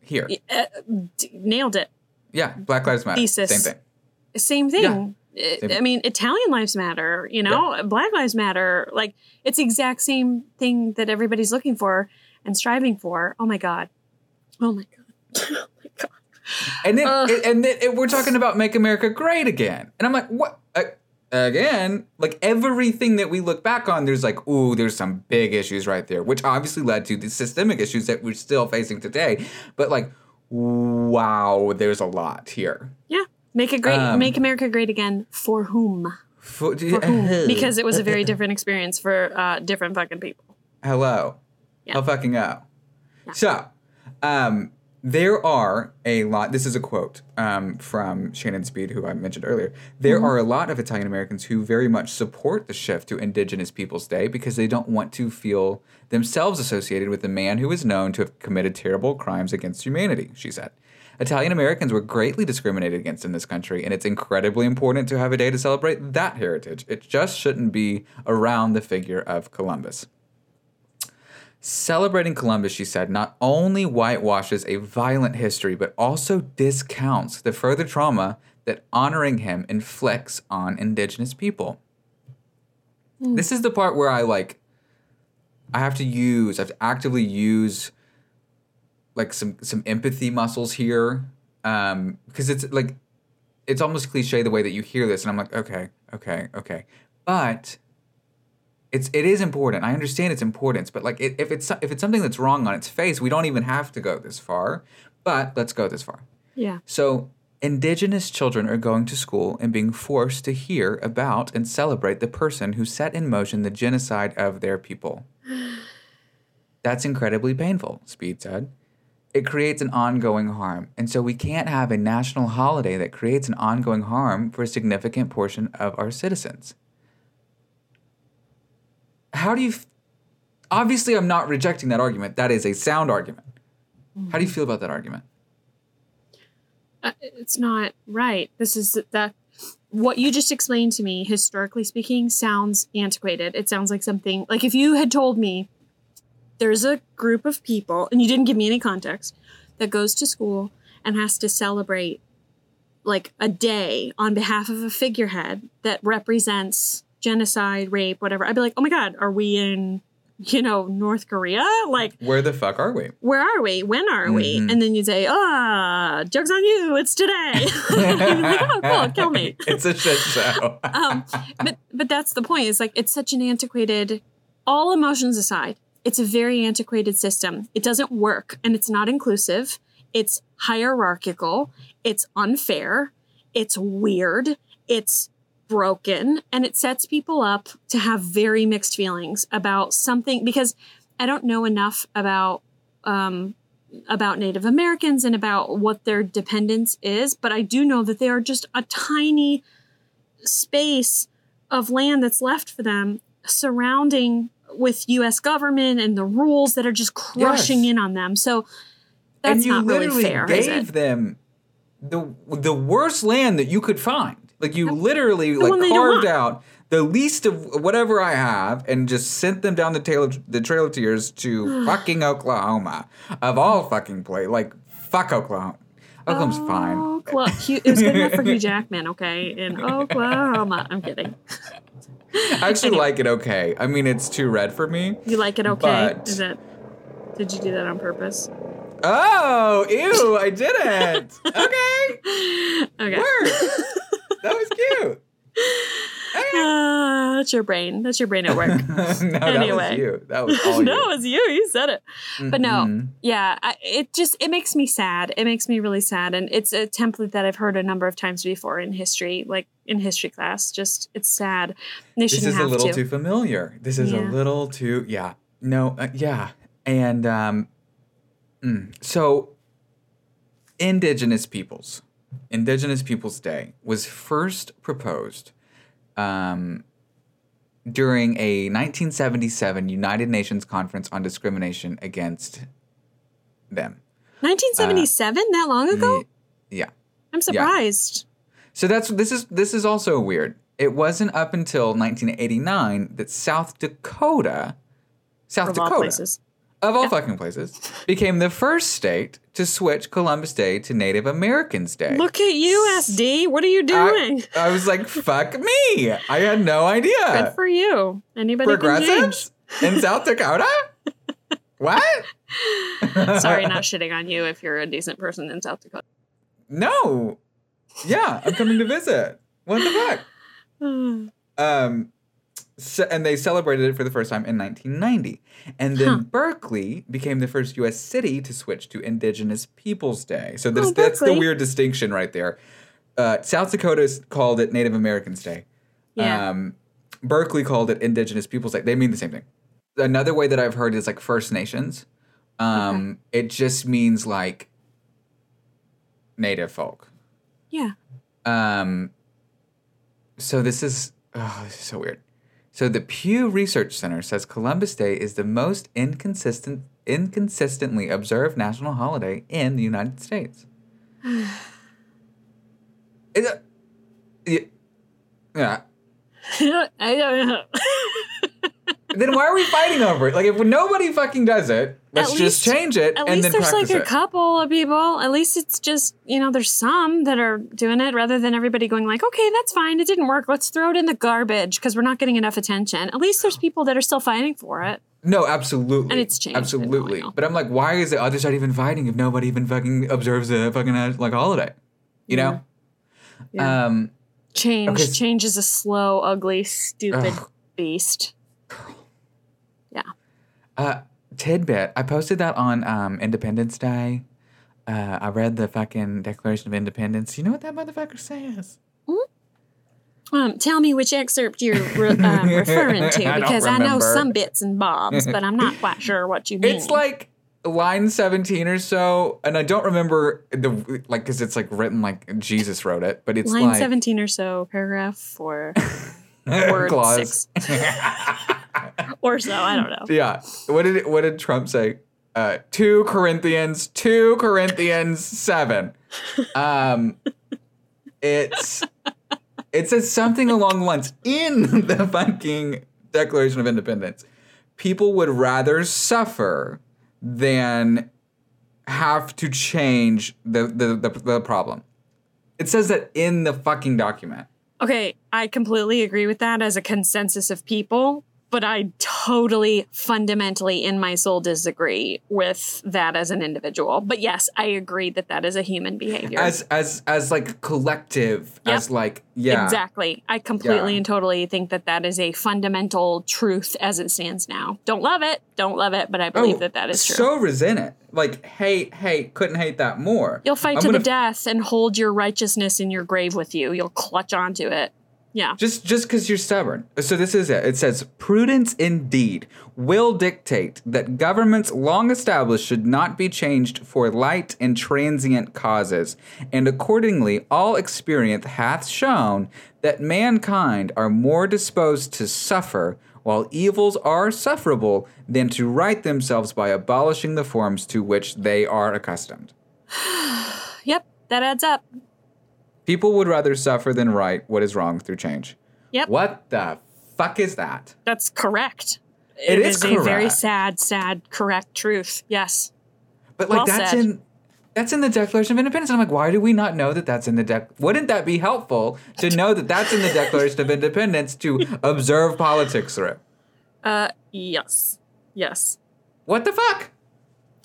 A: here.
B: Uh, d- nailed it.
A: Yeah, Black Lives Matter.
B: Thesis.
A: Same thing.
B: Same thing.
A: Yeah.
B: I-
A: Same
B: I mean, Italian lives matter, you know, Black lives matter. Like, it's the exact same thing that everybody's looking for and striving for. Oh my God. Oh my God. [LAUGHS] oh my God.
A: And then
B: Ugh.
A: and then it- we're talking about make America great again. And I'm like, what? Uh, again, like everything that we look back on, there's like, ooh, there's some big issues right there, which obviously led to the systemic issues that we're still facing today. But like, wow, there's a lot here.
B: Yeah. Make it great.
A: Um,
B: make America great again. For whom?
A: For, [LAUGHS]
B: For whom? Because it was a very [LAUGHS] different experience for uh, different fucking people.
A: Hello.
B: Yeah.
A: How fucking go. So, um, there are a lot. This is a quote um, from Shannon Speed, who I mentioned earlier. There are a lot of Italian Americans who very much support the shift to Indigenous Peoples Day because they don't want to feel themselves associated with a man who is known to have committed terrible crimes against humanity, she said. Italian Americans were greatly discriminated against in this country, and it's incredibly important to have a day to celebrate that heritage. It just shouldn't be around the figure of Columbus. Celebrating Columbus, she said, not only whitewashes a violent history, but also discounts the further trauma that honoring him inflicts on indigenous people. This is the part where I like, I have to use, I have to actively use like some some empathy muscles here, um, because it's like, it's almost cliche the way that you hear this, and I'm like, okay, okay, okay, but it's it is important. I understand its importance, but like it, if it's if it's something that's wrong on its face, we don't even have to go this far. But let's go this far.
B: Yeah.
A: So, indigenous children are going to school and being forced to hear about and celebrate the person who set in motion the genocide of their people. [SIGHS] That's incredibly painful, Speed said. It creates an ongoing harm, and so we can't have a national holiday that creates an ongoing harm for a significant portion of our citizens. How do you. F- Obviously, I'm not rejecting that argument. That is a sound argument. How do you feel about that argument?
B: uh, it's not right. This is that what you just explained to me, historically speaking, sounds antiquated. It sounds like something like if you had told me there's a group of people, and you didn't give me any context, that goes to school and has to celebrate like a day on behalf of a figurehead that represents genocide, rape, whatever. I'd be like, oh my God, are we in, you know, North Korea? Like,
A: Where the fuck are we?
B: where are we? When are we?
A: Mhm.
B: And then you'd say, ah, joke's on you, it's today. [LAUGHS] Like, oh, cool, kill me. [LAUGHS]
A: it's a shit show. [LAUGHS]
B: Um, but but that's the point. It's like it's such an antiquated. All emotions aside, it's a very antiquated system. It doesn't work, and it's not inclusive. It's hierarchical. It's unfair. It's weird. It's broken, and it sets people up to have very mixed feelings about something because I don't know enough about um, about Native Americans and about what their dependence is, but I do know that they are just a tiny space of land that's left for them surrounding with US government and the rules that are just crushing
A: Yes.
B: in on them. So that's
A: and you
B: not really
A: literally
B: fair, is
A: gave them the the worst land that you could find. Like you literally
B: one
A: like carved out the least of whatever I have and just sent them down the tail of the Trail of Tears to [SIGHS] fucking Oklahoma of all fucking place. Like fuck Oklahoma. Oklahoma's fine.
B: Oklahoma. Hugh- It was good enough for Hugh Jackman, okay, in [LAUGHS] Oklahoma. I'm kidding.
A: I actually
B: Anyway.
A: like it okay. I mean, it's too red for me.
B: You like it okay?
A: But-
B: Is it? Did you do that on purpose?
A: Oh, ew! I didn't. [LAUGHS] okay,
B: Okay.
A: work. That was cute. [LAUGHS]
B: Ah, that's your brain. That's your brain at work. [LAUGHS]
A: no, that was
B: Anyway.
A: you. That was all
B: no,
A: you. [LAUGHS]
B: it was you. You said it. but no.
A: Mhm.
B: Yeah, I, it just it makes me sad. It makes me really sad, and it's a template that I've heard a number of times before in history, like in history class. Just it's sad. They
A: This is a little
B: to.
A: too familiar. This is a little too yeah. No, uh, yeah. And um mm, so indigenous peoples. Indigenous Peoples Day was first proposed um during a 1977 United Nations Conference on Discrimination Against them.
B: 1977, that long ago?
A: uh, Yeah.
B: I'm surprised.
A: So that's this is this is also weird. It wasn't up until 1989 that South Dakota, South Dakota,
B: places.
A: Of all fucking places, became the first state to switch Columbus Day to Native Americans Day.
B: Look at you, SD. What are you doing?
A: I, I was like, "Fuck me!" I had no idea.
B: Good for you. Anybody.
A: Progressives in South Dakota. [LAUGHS] what?
B: Sorry, not [LAUGHS] shitting on you if you're a decent person in South Dakota.
A: No. Yeah, I'm coming to visit. What the fuck? [SIGHS] Um, so, and they celebrated it for the first time in 1990. And then
B: Huh.
A: Berkeley became the first U.S. city to switch to Indigenous Peoples Day. So this,
B: Oh,
A: that's the weird distinction right there. Uh, South Dakota called it Native Americans Day.
B: Yeah.
A: Um, Berkeley called it Indigenous Peoples Day. They mean the same thing. Another way that I've heard is like First Nations. Um, It just means like native folk.
B: yeah.
A: Um, so this is oh, this is so weird. So the Pew Research Center says Columbus Day is the most inconsistent, inconsistently observed national holiday in the United States. [SIGHS] It- yeah. [LAUGHS]
B: I don't know. [LAUGHS]
A: Then why are we fighting over it? Like if nobody fucking does it, let's
B: At
A: just
B: least-
A: change it
B: At
A: and
B: least
A: then
B: there's like
A: practice
B: a couple of people. At least it's just, you know, there's some that are doing it rather than everybody going like, okay, that's fine. It didn't work. Let's throw it in the garbage because we're not getting enough attention. At least there's people that are still fighting for it.
A: No, absolutely.
B: And it's changed,
A: Absolutely. But I'm like, why is the other side even fighting if nobody even fucking observes a fucking uh, like holiday? You know?
B: Yeah.
A: Um
B: Change.
A: okay,
B: Change is a slow, ugly, stupid
A: Ugh.
B: beast.
A: Uh tidbit. I posted that on um Independence Day. Uh, I read the fucking Declaration of Independence. You know what that motherfucker says?
B: Um, tell me which excerpt you're re- [LAUGHS] um, referring to
A: I
B: because I know some bits and bobs, but I'm not quite sure what you mean.
A: It's like line 17 or so, and I don't remember the like because it's like written like Jesus wrote it, but it's
B: line
A: like
B: 17 or so, paragraph four [LAUGHS] [LAUGHS] word
A: clause. [LAUGHS] [LAUGHS]
B: or so. I don't know.
A: Yeah. What did it, what did Trump say? Uh, two Corinthians, two Corinthians seven. Um, it's it says something along the lines in the fucking Declaration of Independence. People would rather suffer than have to change the the, the, the problem. It says that in the fucking document.
B: Okay, I completely agree with that as a consensus of people, but I totally fundamentally in my soul disagree with that as an individual. But yes, I agree that that is a human behavior.
A: As as as like collective,
B: Yep.
A: as like yeah.
B: Exactly. I completely
A: Yeah.
B: and totally think that that is a fundamental truth as it stands now. Don't love it, don't love it, but I believe oh, that that is true.
A: Oh, So resent it. Like hate, hate, couldn't hate that more.
B: You'll fight
A: I'm
B: to the
A: gonna-
B: death and hold your righteousness in your grave with you. You'll clutch onto it. Yeah.
A: Just just because you're stubborn. So this is it. It says prudence indeed will dictate that governments long established should not be changed for light and transient causes, and accordingly all experience hath shown that mankind are more disposed to suffer while evils are sufferable than to right themselves by abolishing the forms to which they are accustomed. [SIGHS]
B: Yep, that adds up.
A: People would rather suffer than right what is wrong through change.
B: Yep.
A: What the fuck is that?
B: That's correct.
A: It is
B: a very sad, sad, correct truth. Yes.
A: But like
B: Well
A: that's
B: said.
A: in that's in the Declaration of Independence. I'm like, why do we not know that that's in the dec? Wouldn't that be helpful to know that that's in the Declaration of Independence to observe politics through?
B: Uh yes. Yes.
A: What the fuck?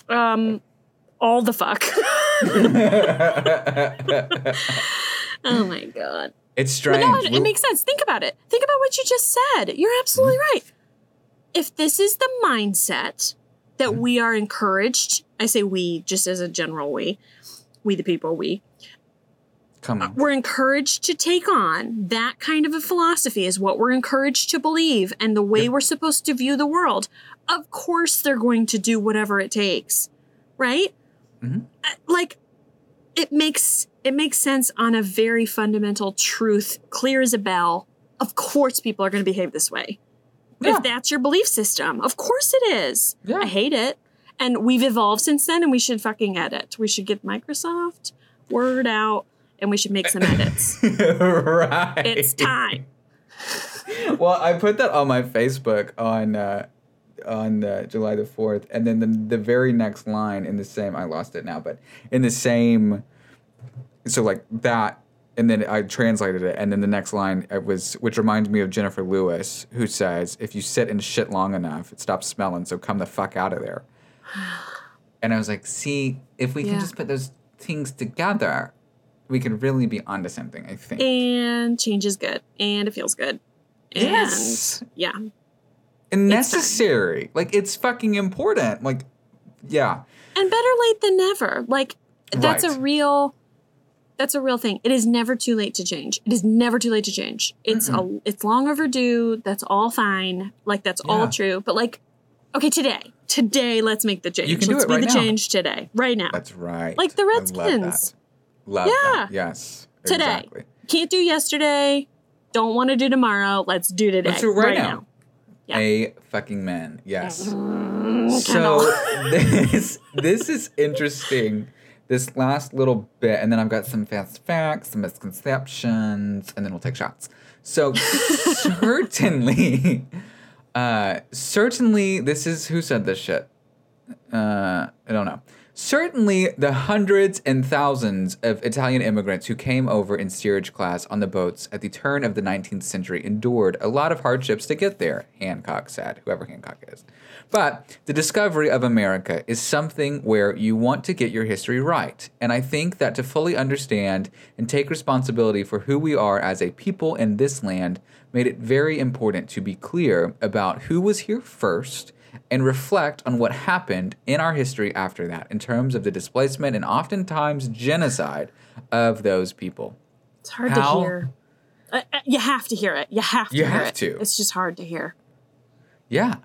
B: Um all the fuck. [LAUGHS] [LAUGHS] oh my god.
A: It's strange.
B: But no, it, it makes sense. Think about it. Think about what you just said. You're absolutely
A: Mm-hmm.
B: right. If this is the mindset that
A: Mm-hmm.
B: we are encouraged, I say we just as a general we, we the people, we,
A: Come on.
B: we're encouraged to take on that kind of a philosophy is what we're encouraged to believe and the way
A: Yep.
B: we're supposed to view the world. Of course, they're going to do whatever it takes, right?
A: Mhm.
B: Uh, Like, it makes it makes sense on a very fundamental truth, clear as a bell. Of course, people are going to behave this way.
A: Yeah.
B: If that's your belief system, of course it is.
A: Yeah.
B: I hate it. And we've evolved since then, and we should fucking edit. We should get Microsoft Word out, and we should make some edits. [LAUGHS]
A: right.
B: it's time.
A: well, I put that on my Facebook on uh, on uh, July the fourth, and then the the very next line in the same I lost it now, but in the same, so like that, and then I translated it, and then the next line it was, which reminds me of Jennifer Lewis, who says, "If you sit in shit long enough, it stops smelling, so come the fuck out of there." [SIGHS] And I was like, "See, if we
B: Yeah.
A: can just put those things together." We could really be onto something, I think.
B: And change is good, and it feels good. And
A: Yes.
B: yeah,
A: and
B: It's
A: necessary. Like it's fucking important. Like, yeah,
B: and better late than never. Like that's a real. That's a real thing. It is never too late to change. It is never too late to change. It's a, it's long overdue. That's all fine. Like that's
A: Yeah.
B: all true. But like, okay, today, today, let's make the change.
A: You can do
B: let's
A: it
B: be
A: right
B: the
A: now.
B: change today, right now.
A: that's right.
B: Like the
A: love
B: Redskins.
A: that. Love
B: Yeah.
A: that. Yes.
B: Today.
A: Exactly.
B: Can't do yesterday. Don't want to do tomorrow. Let's do today.
A: Let's do it right now.
B: Yeah.
A: A fucking man. Yes.
B: Mm,
A: So [LAUGHS] this this is interesting. This last little bit, and then I've got some fast facts, some misconceptions, and then we'll take shots. So [LAUGHS] certainly, uh, certainly, this is who said this shit. Uh, I don't know. Certainly, the hundreds and thousands of Italian immigrants who came over in steerage class on the boats at the turn of the 19th century endured a lot of hardships to get there, Hancock said, whoever Hancock is. But the discovery of America is something where you want to get your history right. And I think that to fully understand and take responsibility for who we are as a people in this land made it very important to be clear about who was here first and reflect on what happened in our history after that in terms of the displacement and oftentimes genocide of those people.
B: It's hard
A: How-
B: to hear. Uh, you have to hear it. You have to
A: You have
B: it.
A: to.
B: It's just hard to hear.
A: Yeah.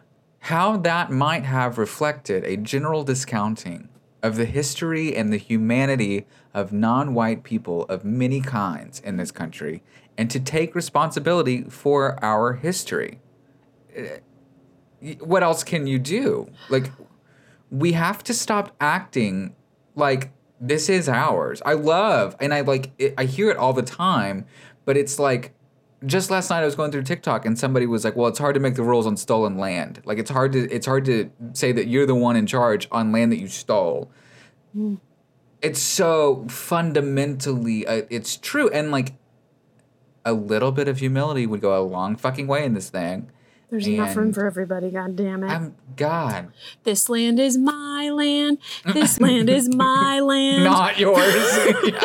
A: How that might have reflected a general discounting of the history and the humanity of non white people of many kinds in this country, and to take responsibility for our history. What else can you do? Like, we have to stop acting like this is ours. I love, and I like, it, I hear it all the time, but it's like, just last night I was going through TikTok and somebody was like, "Well, it's hard to make the rules on stolen land. Like it's hard to it's hard to say that you're the one in charge on land that you stole." It's so fundamentally uh, it's true and like a little bit of humility would go a long fucking way in this thing.
B: There's enough room for everybody. God damn it.
A: I'm God,
B: this land is my land. This land is [LAUGHS] my land.
A: not yours. [LAUGHS]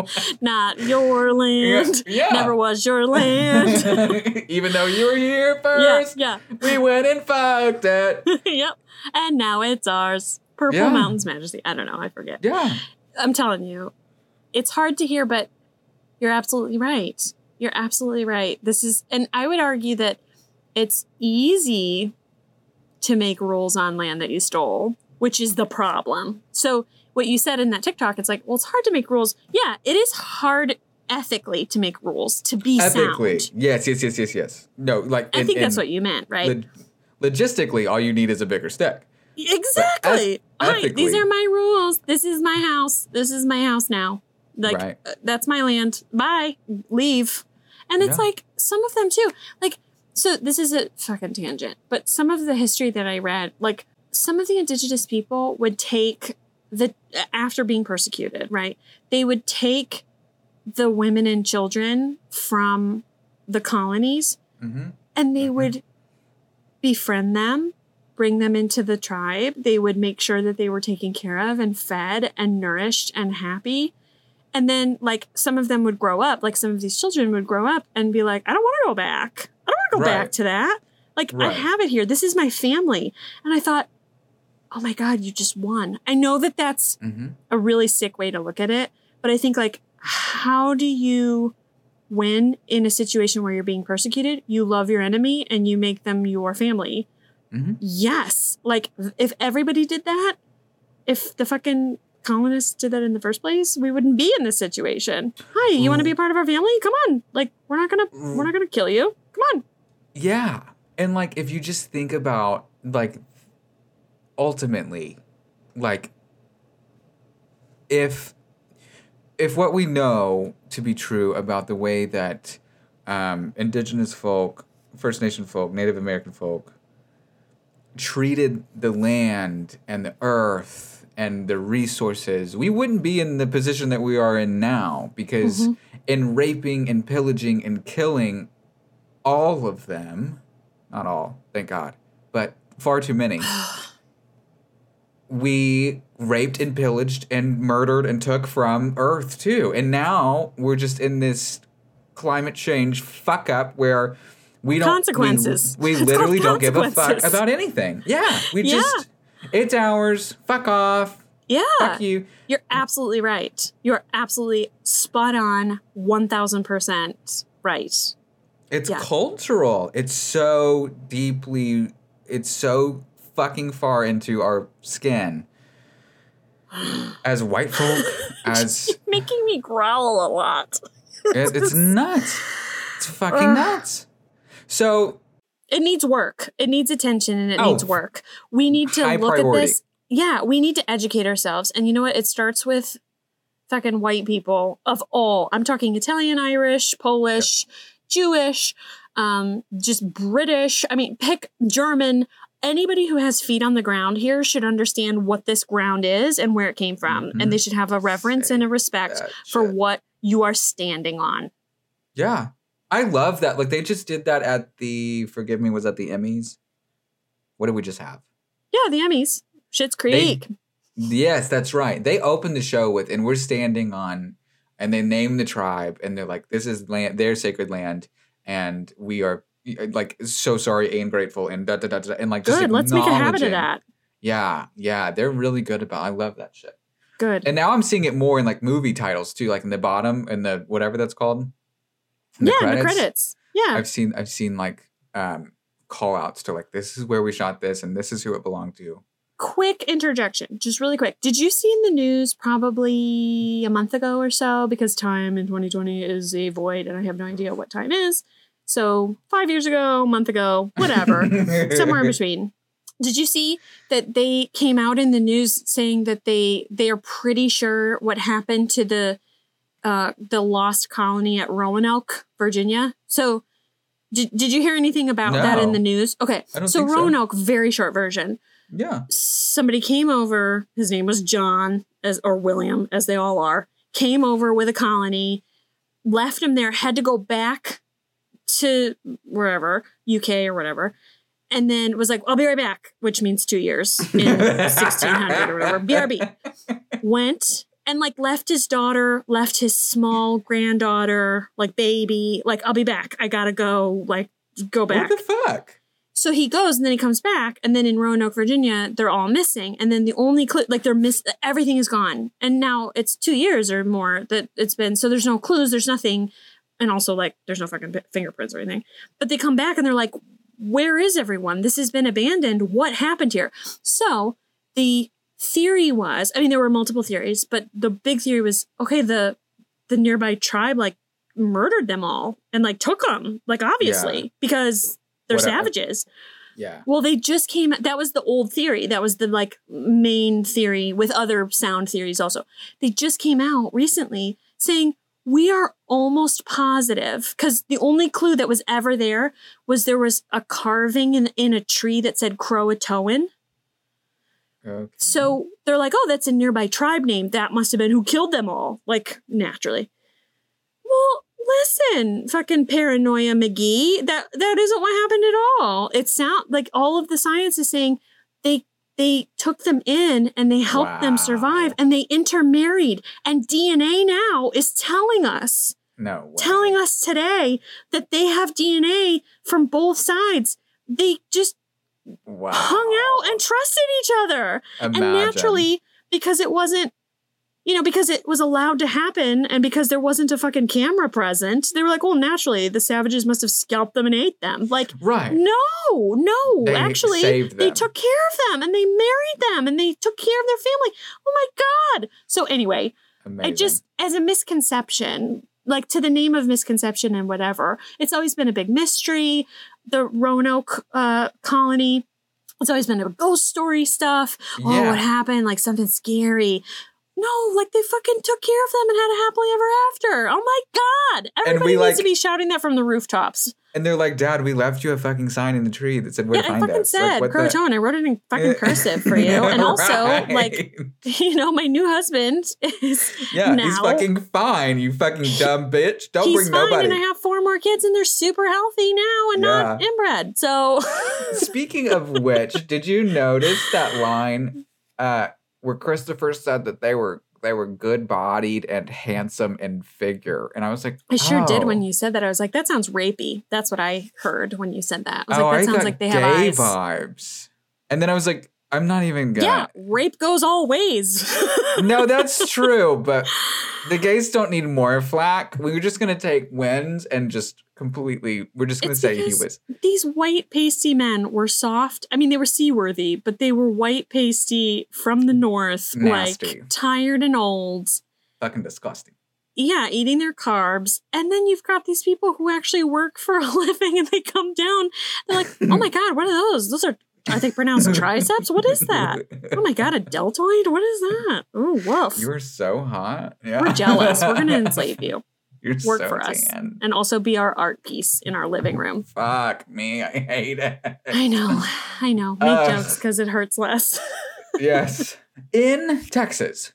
A: [LAUGHS]
B: Not your land.
A: Yeah.
B: Never was your land.
A: Even though you were here
B: yeah,
A: first,
B: yeah.
A: we went and fucked it.
B: yep. And now it's ours. Purple
A: Yeah.
B: Mountain's Majesty. I don't know. I forget.
A: Yeah.
B: I'm telling you, it's hard to hear, but you're absolutely right. You're absolutely right. This is, and I would argue that it's easy to make rules on land that you stole, which is the problem. So, what you said in that TikTok, it's like, well, it's hard to make rules. Yeah, it is hard ethically to make rules to be
A: Ethically.
B: sound.
A: Yes, yes, yes, yes, yes. No, like
B: I
A: in-
B: think that's what you meant, right?
A: Log- logistically, all you need is a bigger stick.
B: Exactly.
A: Eth-
B: Hi, these are my rules. This is my house. This is my house now. Like
A: Right.
B: uh, that's my land. Bye. Leave. And it's
A: Yeah.
B: like some of them too. Like so this is a fucking tangent, but some of the history that I read, like some of the indigenous people would take the after being persecuted, right? They would take the women and children from the colonies
A: Mm-hmm.
B: and they
A: Mhm.
B: would befriend them, bring them into the tribe. They would make sure that they were taken care of and fed and nourished and happy. And then like some of them would grow up, like some of these children would grow up and be like, I don't want to go back. I don't want to go
A: Right.
B: back to that. Like I have it here. This is my family. And I thought, oh my God, you just won. I know that that's
A: hmm
B: a really sick way to look at it, but I think like, how do you win in a situation where you're being persecuted? You love your enemy and you make them your family.
A: Mhm.
B: Yes. Like if everybody did that, if the fucking colonists did that in the first place, we wouldn't be in this situation. Hi, you want to be a part of our family? Come on. Like we're not gonna we're not gonna kill you. On.
A: Yeah. And like if you just think about like ultimately like if if what we know to be true about the way that um, indigenous folk, First Nation folk, Native American folk treated the land and the earth and the resources, we wouldn't be in the position that we are in now because in raping and pillaging and killing all of them, not all, thank God, but far too many. [GASPS] we raped and pillaged and murdered and took from Earth too. And now we're just in this climate change fuck up where we don't
B: Consequences.
A: We, [LAUGHS]
B: It's
A: literally don't give a fuck about anything. Yeah. We
B: Yeah.
A: just it's ours. Fuck off.
B: Yeah.
A: Fuck you.
B: You're absolutely right. You're absolutely spot on 1000% right.
A: It's
B: Yeah.
A: cultural. It's so deeply it's so fucking far into our skin. [GASPS] As white folk, as [LAUGHS]
B: Making me growl a lot.
A: it, it's [LAUGHS] nuts. It's fucking
B: Ugh.
A: nuts. So
B: It needs work. It needs attention and it
A: Oh,
B: needs work. We need to look
A: priority.
B: at this. Yeah, we need to educate ourselves. And you know what? It starts with fucking white people of all. I'm talking Italian, Irish, Polish, Jewish, um, just British. I mean, pick German. Anybody who has feet on the ground here should understand what this ground is and where it came from.
A: Mhm.
B: And they should have a reverence and a respect for
A: shit.
B: what you are standing on.
A: Yeah. I love that. Like they just did that at the forgive me, was at the Emmys? What did we just have?
B: Yeah, the Emmys. Schitt's Creek.
A: Yes, that's right. They opened the show with and we're standing on and they name the tribe and they're like, This is land their sacred land and we are like so sorry and grateful and da da da da and like just
B: Good. Let's make a habit of that.
A: Yeah, yeah. They're really good about I love that shit.
B: Good.
A: And now I'm seeing it more in like movie titles too, like in the bottom and the whatever that's called. In
B: yeah, in the credits. Yeah.
A: I've seen I've seen like um call outs to like this is where we shot this and this is who it belonged to.
B: Quick interjection, just really quick. Did you see in the news probably a month ago or so? Because time in 2020 is a void and I have no idea what time is. So five years ago, a month ago, whatever, [LAUGHS] somewhere in between. Did you see that they came out in the news saying that they they are pretty sure what happened to the uh, the lost colony at Roanoke, Virginia? So did, did you hear anything about that in the news? Okay, so
A: think so.
B: Roanoke, very short version
A: Yeah.
B: somebody came over his name was john as or william as they all are came over with a colony left him there had to go back to wherever uk or whatever and then was like i'll be right back which means two years in [LAUGHS] 1600 or whatever brb went and like left his daughter left his small granddaughter like baby like i'll be back i gotta go like go back
A: What the fuck?
B: So he goes and then he comes back, and then in Roanoke, Virginia, they're all missing. And then the only clue, like they're miss, everything is gone. And now it's two years or more that it's been. So there's no clues, there's nothing, and also like there's no fucking fingerprints or anything. But they come back and they're like, "Where is everyone? This has been abandoned. What happened here?" So the theory was, I mean, there were multiple theories, but the big theory was, okay, the the nearby tribe like murdered them all and like took them, like obviously because they're
A: Whatever.
B: savages.
A: Yeah.
B: Well, they just came. That was the old theory. That was the like main theory with other sound theories also. They just came out recently saying we are almost positive because the only clue that was ever there was there was a carving in, in a tree that said Croatoan.
A: Okay.
B: So they're like, oh, that's a nearby tribe name. That must have been who killed them all, like naturally. Well, listen, fucking paranoia McGee. That that isn't what happened at all. It sound like all of the science is saying they they took them in and they helped them survive and they intermarried. And DNA now is telling us,
A: No. Way.
B: telling us today that they have DNA from both sides. They just
A: wow.
B: hung out and trusted each other.
A: Imagine.
B: And naturally, because it wasn't, you know, because it was allowed to happen and because there wasn't a fucking camera present, they were like, well, naturally, the savages must have scalped them and ate them. Like,
A: Right.
B: no, no.
A: They
B: Actually, they took care of them and they married them and they took care of their family. Oh my God. So, anyway,
A: Amazing.
B: I just, as a misconception, like to the name of misconception and whatever, it's always been a big mystery. The Roanoke uh, colony, it's always been a ghost story stuff. Oh, what happened? Like something scary. No, like they fucking took care of them and had a happily ever after. Oh my God. Everybody
A: we,
B: needs
A: like-
B: to be shouting that from the rooftops.
A: And they're like, Dad, we left you a fucking sign in the tree that said where
B: Yeah,
A: to
B: I
A: find
B: fucking
A: us. Like,
B: said
A: what the-
B: I wrote it in fucking [LAUGHS] cursive for you. And also, like, [LAUGHS] you know, my new husband is
A: yeah,
B: now.
A: he's fucking fine. You fucking dumb bitch. Don't
B: he's
A: bring
B: fine,
A: nobody.
B: and I have four more kids, and they're super healthy now and not inbred. So,
A: Speaking of which, did you notice that line uh, where Christopher said that they were they were good bodied and handsome in figure? And I was like,
B: I sure did when
A: oh.
B: you said that. I was like, that sounds rapey. That's what I heard when you said that. I was
A: oh,
B: like, that
A: I
B: sounds like they have
A: gay
B: eyes.
A: vibes. And then I was like, I'm not even gonna.
B: Yeah, rape goes all ways. [LAUGHS]
A: no, that's true, but the gays don't need more flack. We were just gonna take wins and just completely. We're just gonna
B: It's
A: say he was.
B: These white pasty men were soft. I mean, they were seaworthy, but they were white pasty from the north,
A: Nasty.
B: like tired and old.
A: Fucking disgusting.
B: Yeah, eating their carbs. And then you've got these people who actually work for a [LAUGHS] living and they come down. They're like, oh my [LAUGHS] God, what are those? Those are, are they pronounced [LAUGHS] triceps? What is that? Oh my God, a deltoid? What is that? Oh, woof.
A: You are so hot. Yeah.
B: We're jealous. We're going [LAUGHS] to enslave you
A: You're
B: work
A: so
B: for us.
A: tan.
B: and also be our art piece in our living room.
A: Fuck me. I hate it.
B: I know. I know. Make
A: Ugh.
B: jokes because it hurts less.
A: yes. [LAUGHS] In Texas,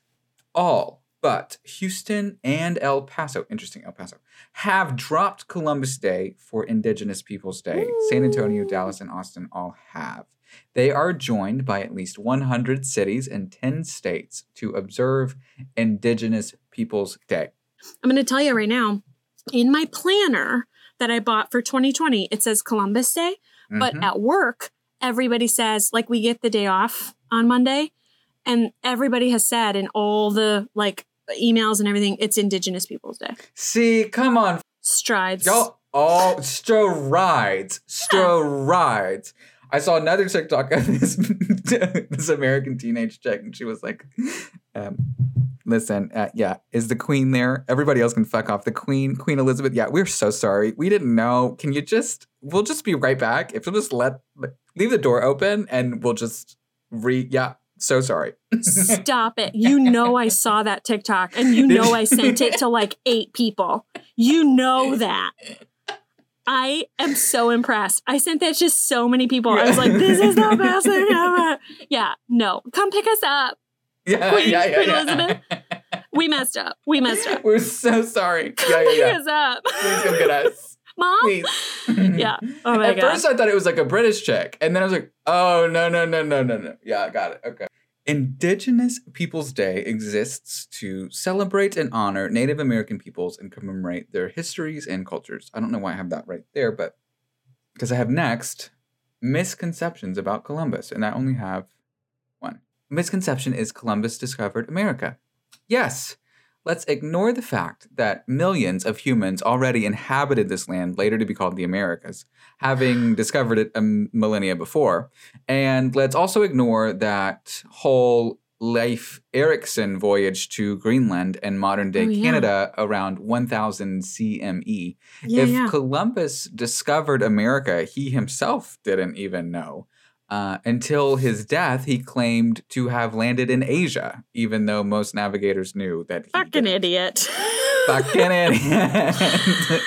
A: all but Houston and El Paso, interesting, El Paso, have dropped Columbus Day for Indigenous Peoples Day. San Antonio, Dallas, and Austin all have. They are joined by at least 100 cities and 10 states to observe Indigenous Peoples Day.
B: I'm going to tell you right now in my planner that I bought for 2020, it says Columbus Day. But
A: Mhm.
B: at work, everybody says, like, we get the day off on Monday. And everybody has said in all the like emails and everything, it's Indigenous Peoples Day.
A: see, come on,
B: Strides.
A: Y'all all strides, strides. I saw another TikTok of this [LAUGHS] this American teenage chick, and she was like, um, "Listen, uh, yeah, is the queen there? Everybody else can fuck off. The queen, Queen Elizabeth. Yeah, we're so sorry. We didn't know. Can you just? We'll just be right back. If you'll just let leave the door open, and we'll just re. Yeah, so sorry.
B: Stop it. [LAUGHS] You know I saw that TikTok and you know I sent it to like eight people. You know that. I am so impressed. I sent that to so many people. I was like, this is the [LAUGHS] best thing ever. Yeah, no. Come pick us up.
A: Yeah,
B: Queen-
A: yeah, yeah,
B: Queen
A: yeah.
B: Elizabeth? We messed up. We messed up.
A: we're so sorry.
B: Come
A: Yeah, yeah,
B: pick
A: yeah.
B: us up.
A: Please come get us. [LAUGHS]
B: Mom?
A: Please.
B: Yeah. Oh my god.
A: At
B: God.
A: first, I thought it was like a British chick, and then I was like, "Oh no, no, no, no, no, no! Yeah, I got it. Okay." Indigenous Peoples Day exists to celebrate and honor Native American peoples and commemorate their histories and cultures. I don't know why I have that right there, but because I have next misconceptions about Columbus, and I only have one. Misconception is Columbus discovered America. Yes, let's ignore the fact that millions of humans already inhabited this land, later to be called the Americas, having [SIGHS] discovered it a millennia before. And let's also ignore that whole Leif Erikson voyage to Greenland and modern day
B: Oh, yeah.
A: Canada around 1000 CME.
B: yeah,
A: if
B: yeah.
A: Columbus discovered America, he himself didn't even know. Uh, until his death, he claimed to have landed in Asia, even though most navigators knew that he
B: Fucking
A: didn't.
B: idiot.
A: Fucking [LAUGHS] idiot.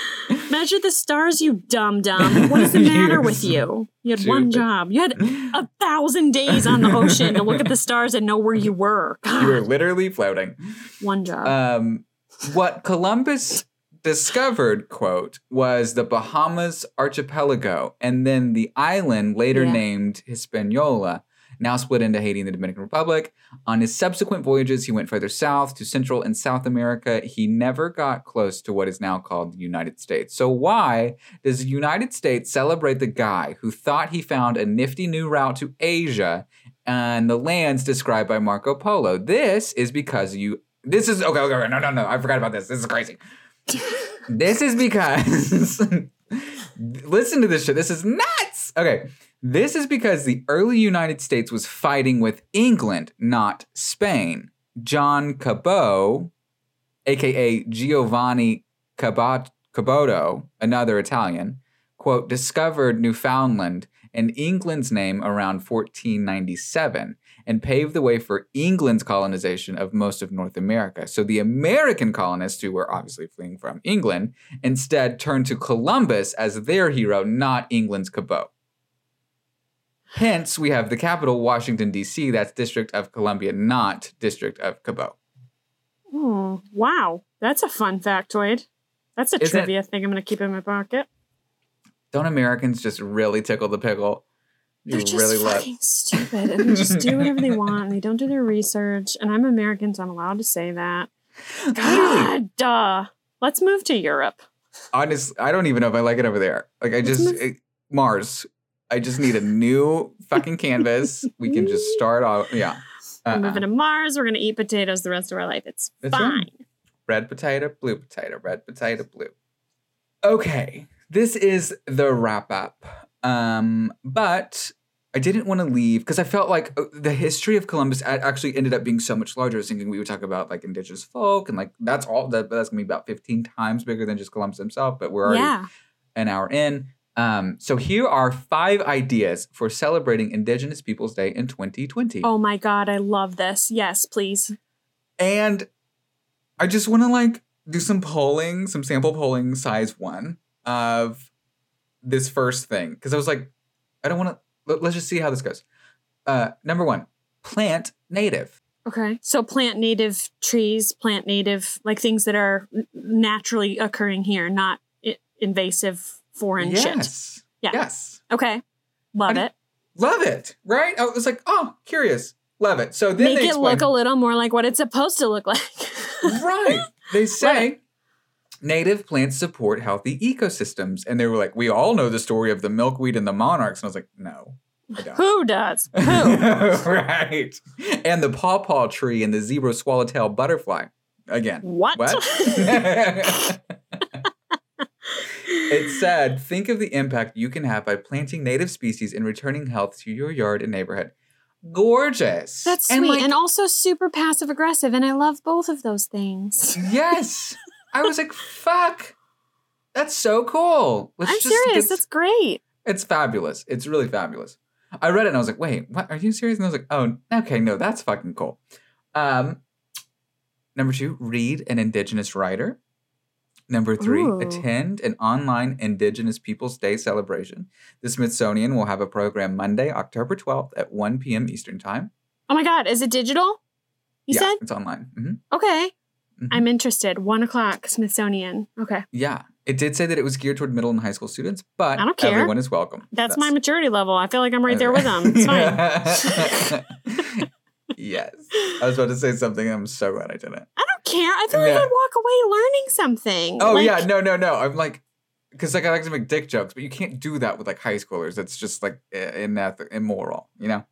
B: Measure the stars, you dumb dumb. What is the matter with [LAUGHS] you? You had one job. You had a thousand days on the ocean to look at the [LAUGHS] stars and know where you were.
A: you were literally floating.
B: one job.
A: Um, what Columbus discovered, quote, was the Bahamas archipelago and then the island later
B: Yeah.
A: named Hispaniola, now split into Haiti and the Dominican Republic. On his subsequent voyages, he went further south to Central and South America. He never got close to what is now called the United States. So, why does the United States celebrate the guy who thought he found a nifty new route to Asia and the lands described by Marco Polo? This is because you. This is okay, okay, okay. No, no, no. I forgot about this. This is crazy. This is because. [LAUGHS] listen to this shit. This is nuts. Okay. This is because the early United States was fighting with England, not Spain. John Cabot, aka Giovanni Cabot, Caboto, another Italian, quote, discovered Newfoundland and England's name around 1497 and paved the way for England's colonization of most of North America. So the American colonists, who were obviously fleeing from England, instead turned to Columbus as their hero, not England's Cabot. Hence, we have the capital, Washington, D.C., that's District of Columbia, not District of Cabot.
B: Oh, wow. That's a fun factoid. That's a
A: Isn't it-
B: trivia thing I'm going to keep in my pocket.
A: Don't Americans just really tickle the pickle? You
B: They're just
A: really love.
B: fucking stupid and they just do [LAUGHS] whatever they want and they don't do their research. And I'm American, so I'm allowed to say that. [GASPS] God, duh. Let's move to Europe.
A: Honest, I don't even know if I like it over there. Like, I just it- eh, Mars. I just need a new fucking canvas. We can just [LAUGHS] start off. Yeah.
B: We're
A: Uh-uh.
B: moving to Mars. We're going to eat potatoes the rest of our life. It's
A: That's right.
B: fine.
A: Red potato, blue potato, red potato, blue. Okay, this is the wrap up. Um, but I didn't want to leave because I felt like uh, the history of Columbus actually ended up being so much larger. I was thinking we would talk about like indigenous folk and like that's all that that's gonna be about 15 times bigger than just Columbus himself, but we're already
B: Yeah.
A: an hour in. Um, so here are five ideas for celebrating Indigenous Peoples Day in 2020.
B: Oh my God. I love this. Yes, please.
A: And I just want to like do some polling, some sample polling, size one of this first thing because I was like, I don't want to. Let, let's just see how this goes. Uh, number one, plant native.
B: Okay. So plant native trees, plant native, like things that are naturally occurring here, not I- invasive foreign shit.
A: yes.
B: Yeah.
A: Yes.
B: Okay. Love
A: I-
B: it.
A: Love it. Right. I was like, oh, curious. Love it. So then
B: Make
A: they
B: it look a little more like what it's supposed to look like. [LAUGHS]
A: right. They say native plants support healthy ecosystems. And they were like, we all know the story of the milkweed and the monarchs. And I was like, no,
B: Who does? [LAUGHS] Who?
A: right. And the pawpaw tree and the zebra swallowtail butterfly. Again.
B: What?
A: What? [LAUGHS] [LAUGHS] it said, think of the impact you can have by planting native species and returning health to your yard and neighborhood. Gorgeous.
B: That's
A: And,
B: sweet
A: like,
B: and also super passive aggressive. And I love both of those things.
A: Yes. I was like, fuck. That's so cool. Let's
B: I'm serious.
A: get-
B: That's great.
A: it's fabulous. It's really fabulous. I read it and I was like, wait, what? Are you serious? And I was like, oh, okay, no, that's fucking cool. Um, number two, read an Indigenous writer. Number three,
B: Ooh.
A: attend an online Indigenous Peoples Day celebration. The Smithsonian will have a program Monday, October 12th at 1 p.m. Eastern Time.
B: Oh my God. Is it digital? You
A: yeah,
B: said?
A: it's online. hmm
B: Okay.
A: Mhm.
B: I'm interested. One o'clock, Smithsonian. Okay.
A: Yeah, it did say that it was geared toward middle and high school students, but
B: I don't care.
A: everyone is welcome.
B: That's, my maturity level. I feel like I'm right there with them. It's fine. [LAUGHS]
A: yes. I was about to say something. I'm so glad I didn't.
B: I don't care. I feel like I'd walk away learning something.
A: Oh
B: Like,
A: yeah, no, no, no. I'm like, because like I like to make dick jokes, but you can't do that with like high schoolers. It's just like i- inath- immoral, you know.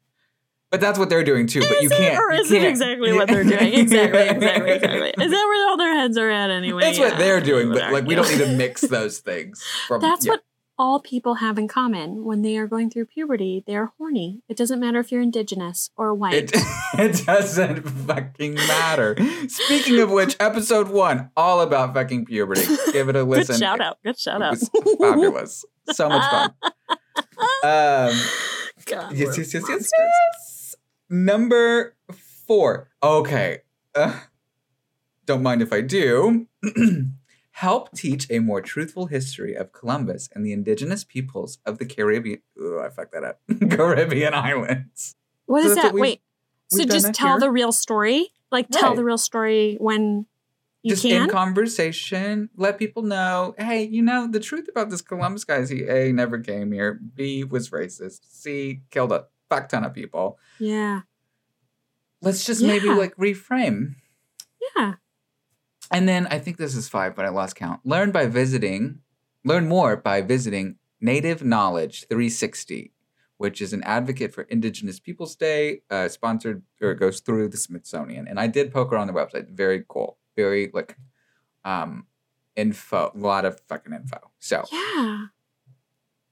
A: But that's what they're doing too. but you
B: it,
A: can't.
B: or
A: you
B: is it exactly what they're doing? Exactly, [LAUGHS] exactly, exactly. Is that where all their heads are at anyway?
A: It's what they're doing, but like we don't need to mix those things. From
B: That's
A: yeah.
B: what all people have in common when they are going through puberty. They are horny. It doesn't matter if you're indigenous or white.
A: It, [LAUGHS] it doesn't fucking matter. Speaking of which, episode one, all about fucking puberty. Give it a listen.
B: Good shout out. Good shout out.
A: fabulous. So much fun. [LAUGHS] Um,
B: God,
A: yes, yes, yes, yes, yes. Number four. Okay. Uh, don't mind if I do. [CLEARS THROAT] Help teach a more truthful history of Columbus and the indigenous peoples of the Caribbean. Ooh, I fucked that up. [LAUGHS] Caribbean islands.
B: What
A: So
B: is that?
A: what
B: Wait. So just tell
A: here.
B: the real story? Like tell
A: Right.
B: the real story when you
A: just
B: can?
A: in conversation, let people know, hey, you know, the truth about this Columbus guy is he A never came here, B was racist, C killed a fuck ton of people.
B: Yeah.
A: Let's just maybe like reframe.
B: Yeah.
A: And then I think this is five, but I lost count. Learn by visiting, learn more by visiting Native Knowledge 360, which is an advocate for Indigenous Peoples Day, uh, sponsored or goes through the Smithsonian. And I did poke around the website. Very cool. Very like um info, a lot of fucking info. So
B: Yeah.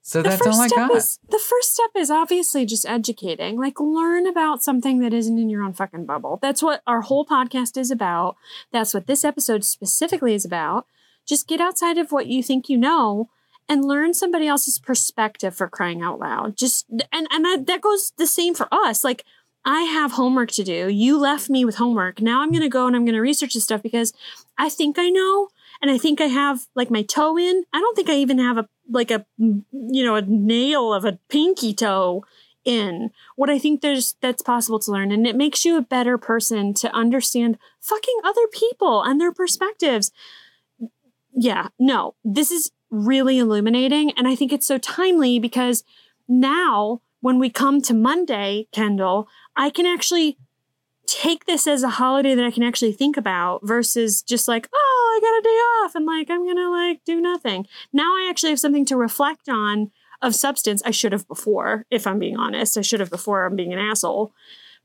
A: So
B: The
A: that's all I got.
B: is the first step is obviously just educating. Like learn about something that isn't in your own fucking bubble. That's what our whole podcast is about. That's what this episode specifically is about. Just get outside of what you think you know and learn somebody else's perspective for crying out loud. Just and and that, that goes the same for us. Like I have homework to do. You left me with homework. Now I'm going to go and I'm going to research this stuff because I think I know and I think I have like my toe in. I don't think I even have a like a you know a nail of a pinky toe in what I think there's that's possible to learn and it makes you a better person to understand fucking other people and their perspectives. Yeah, no. This is really illuminating and I think it's so timely because now when we come to Monday, Kendall, I can actually take this as a holiday that I can actually think about versus just like, oh, I got a day off and like I'm gonna like do nothing. Now I actually have something to reflect on of substance. I should have before, if I'm being honest. I should have before I'm being an asshole.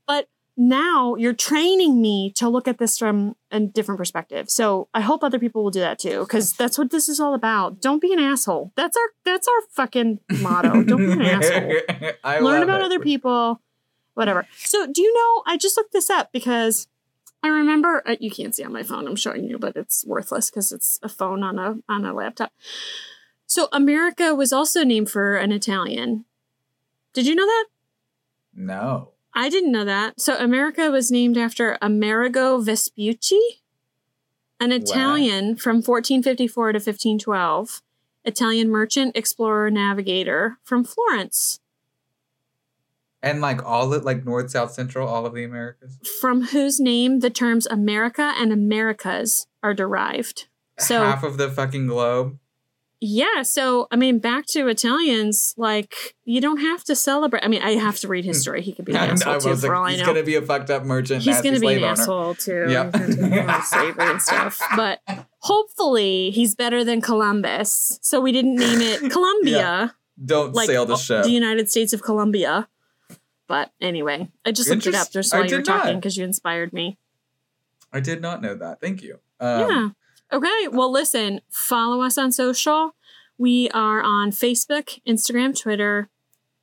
B: But now you're training me to look at this from a different perspective. So I hope other people will do that too, because that's what this is all about. Don't be an asshole. That's our that's our fucking motto. Don't be an asshole [LAUGHS] learn about
A: it.
B: other people, whatever. So, do you know? I just looked this up because I remember uh, you can't see on my phone. I'm showing you, but it's worthless because it's a phone on a on a laptop. So, America was also named for an Italian. Did you know that?
A: No.
B: I didn't know that. So, America was named after Amerigo Vespucci, an Italian from 1454 to 1512, Italian merchant, explorer, navigator from Florence.
A: And like all the like north, south, central, all of the Americas.
B: from whose name the terms America and Americas are derived. So-
A: half of the fucking globe.
B: Yeah, so I mean, back to Italians, like you don't have to celebrate. I mean, I have to read his story. He could be [LAUGHS] an asshole too, for
A: like,
B: all I know, he's
A: gonna be a fucked up merchant.
B: He's gonna be an
A: owner.
B: asshole too.
A: Yep.
B: He's gonna take on slavery and [LAUGHS] stuff. But hopefully, he's better than Columbus. So we didn't name it [LAUGHS] Columbia,
A: Don't
B: like
A: sail the ship.
B: the United States of Columbia. But anyway, I just looked it up just while you were talking because you inspired me.
A: I did not know that. Thank you. Um,
B: yeah. Okay. Well, listen, follow us on social. We are on Facebook, Instagram, Twitter.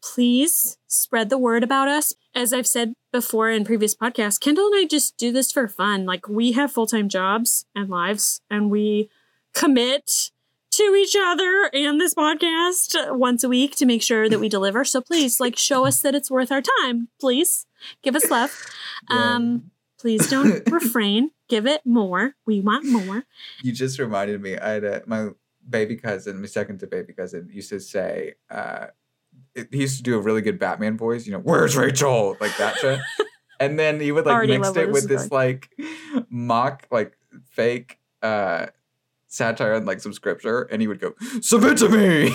B: Please spread the word about us. As I've said before in previous podcasts, Kendall and I just do this for fun. Like, we have full time jobs and lives, and we commit to each other and this podcast once a week to make sure that we deliver. So please, like, show us that it's worth our time. Please give us love.
A: Yeah.
B: Um, please don't [LAUGHS] refrain. Give it more. We want more.
A: You just reminded me. I had a, my baby cousin, my second to baby cousin, used to say. Uh, it, he used to do a really good Batman voice. You know, where's Rachel? Like that shit. [LAUGHS] and then he would like
B: Already
A: mixed it with
B: is
A: this like mock, like fake uh satire and like some scripture, and he would go, "Submit to me."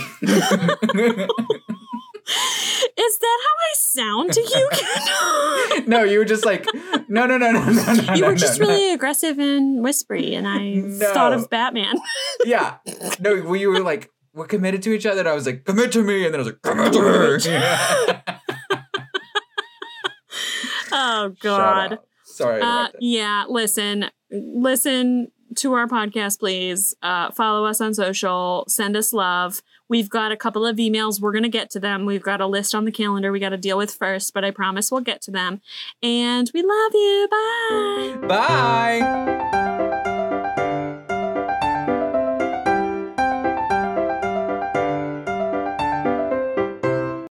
B: Is that how I sound to you? [LAUGHS]
A: No, you were just like, no, no, no, no, no, no.
B: you
A: no,
B: were just
A: no, no.
B: really aggressive and whispery, and I
A: No.
B: thought of Batman. [LAUGHS]
A: yeah. No, well, you were like, we're committed to each other. And I was like, commit to me. And then I was like, commit to me. [LAUGHS]
B: Oh God.
A: Sorry.
B: Uh, yeah. Listen, listen to our podcast, please. Uh, follow us on social. Send us love. We've got a couple of emails. We're gonna get to them. We've got a list on the calendar we got to deal with first, but I promise we'll get to them. And we love you. Bye.
A: Bye.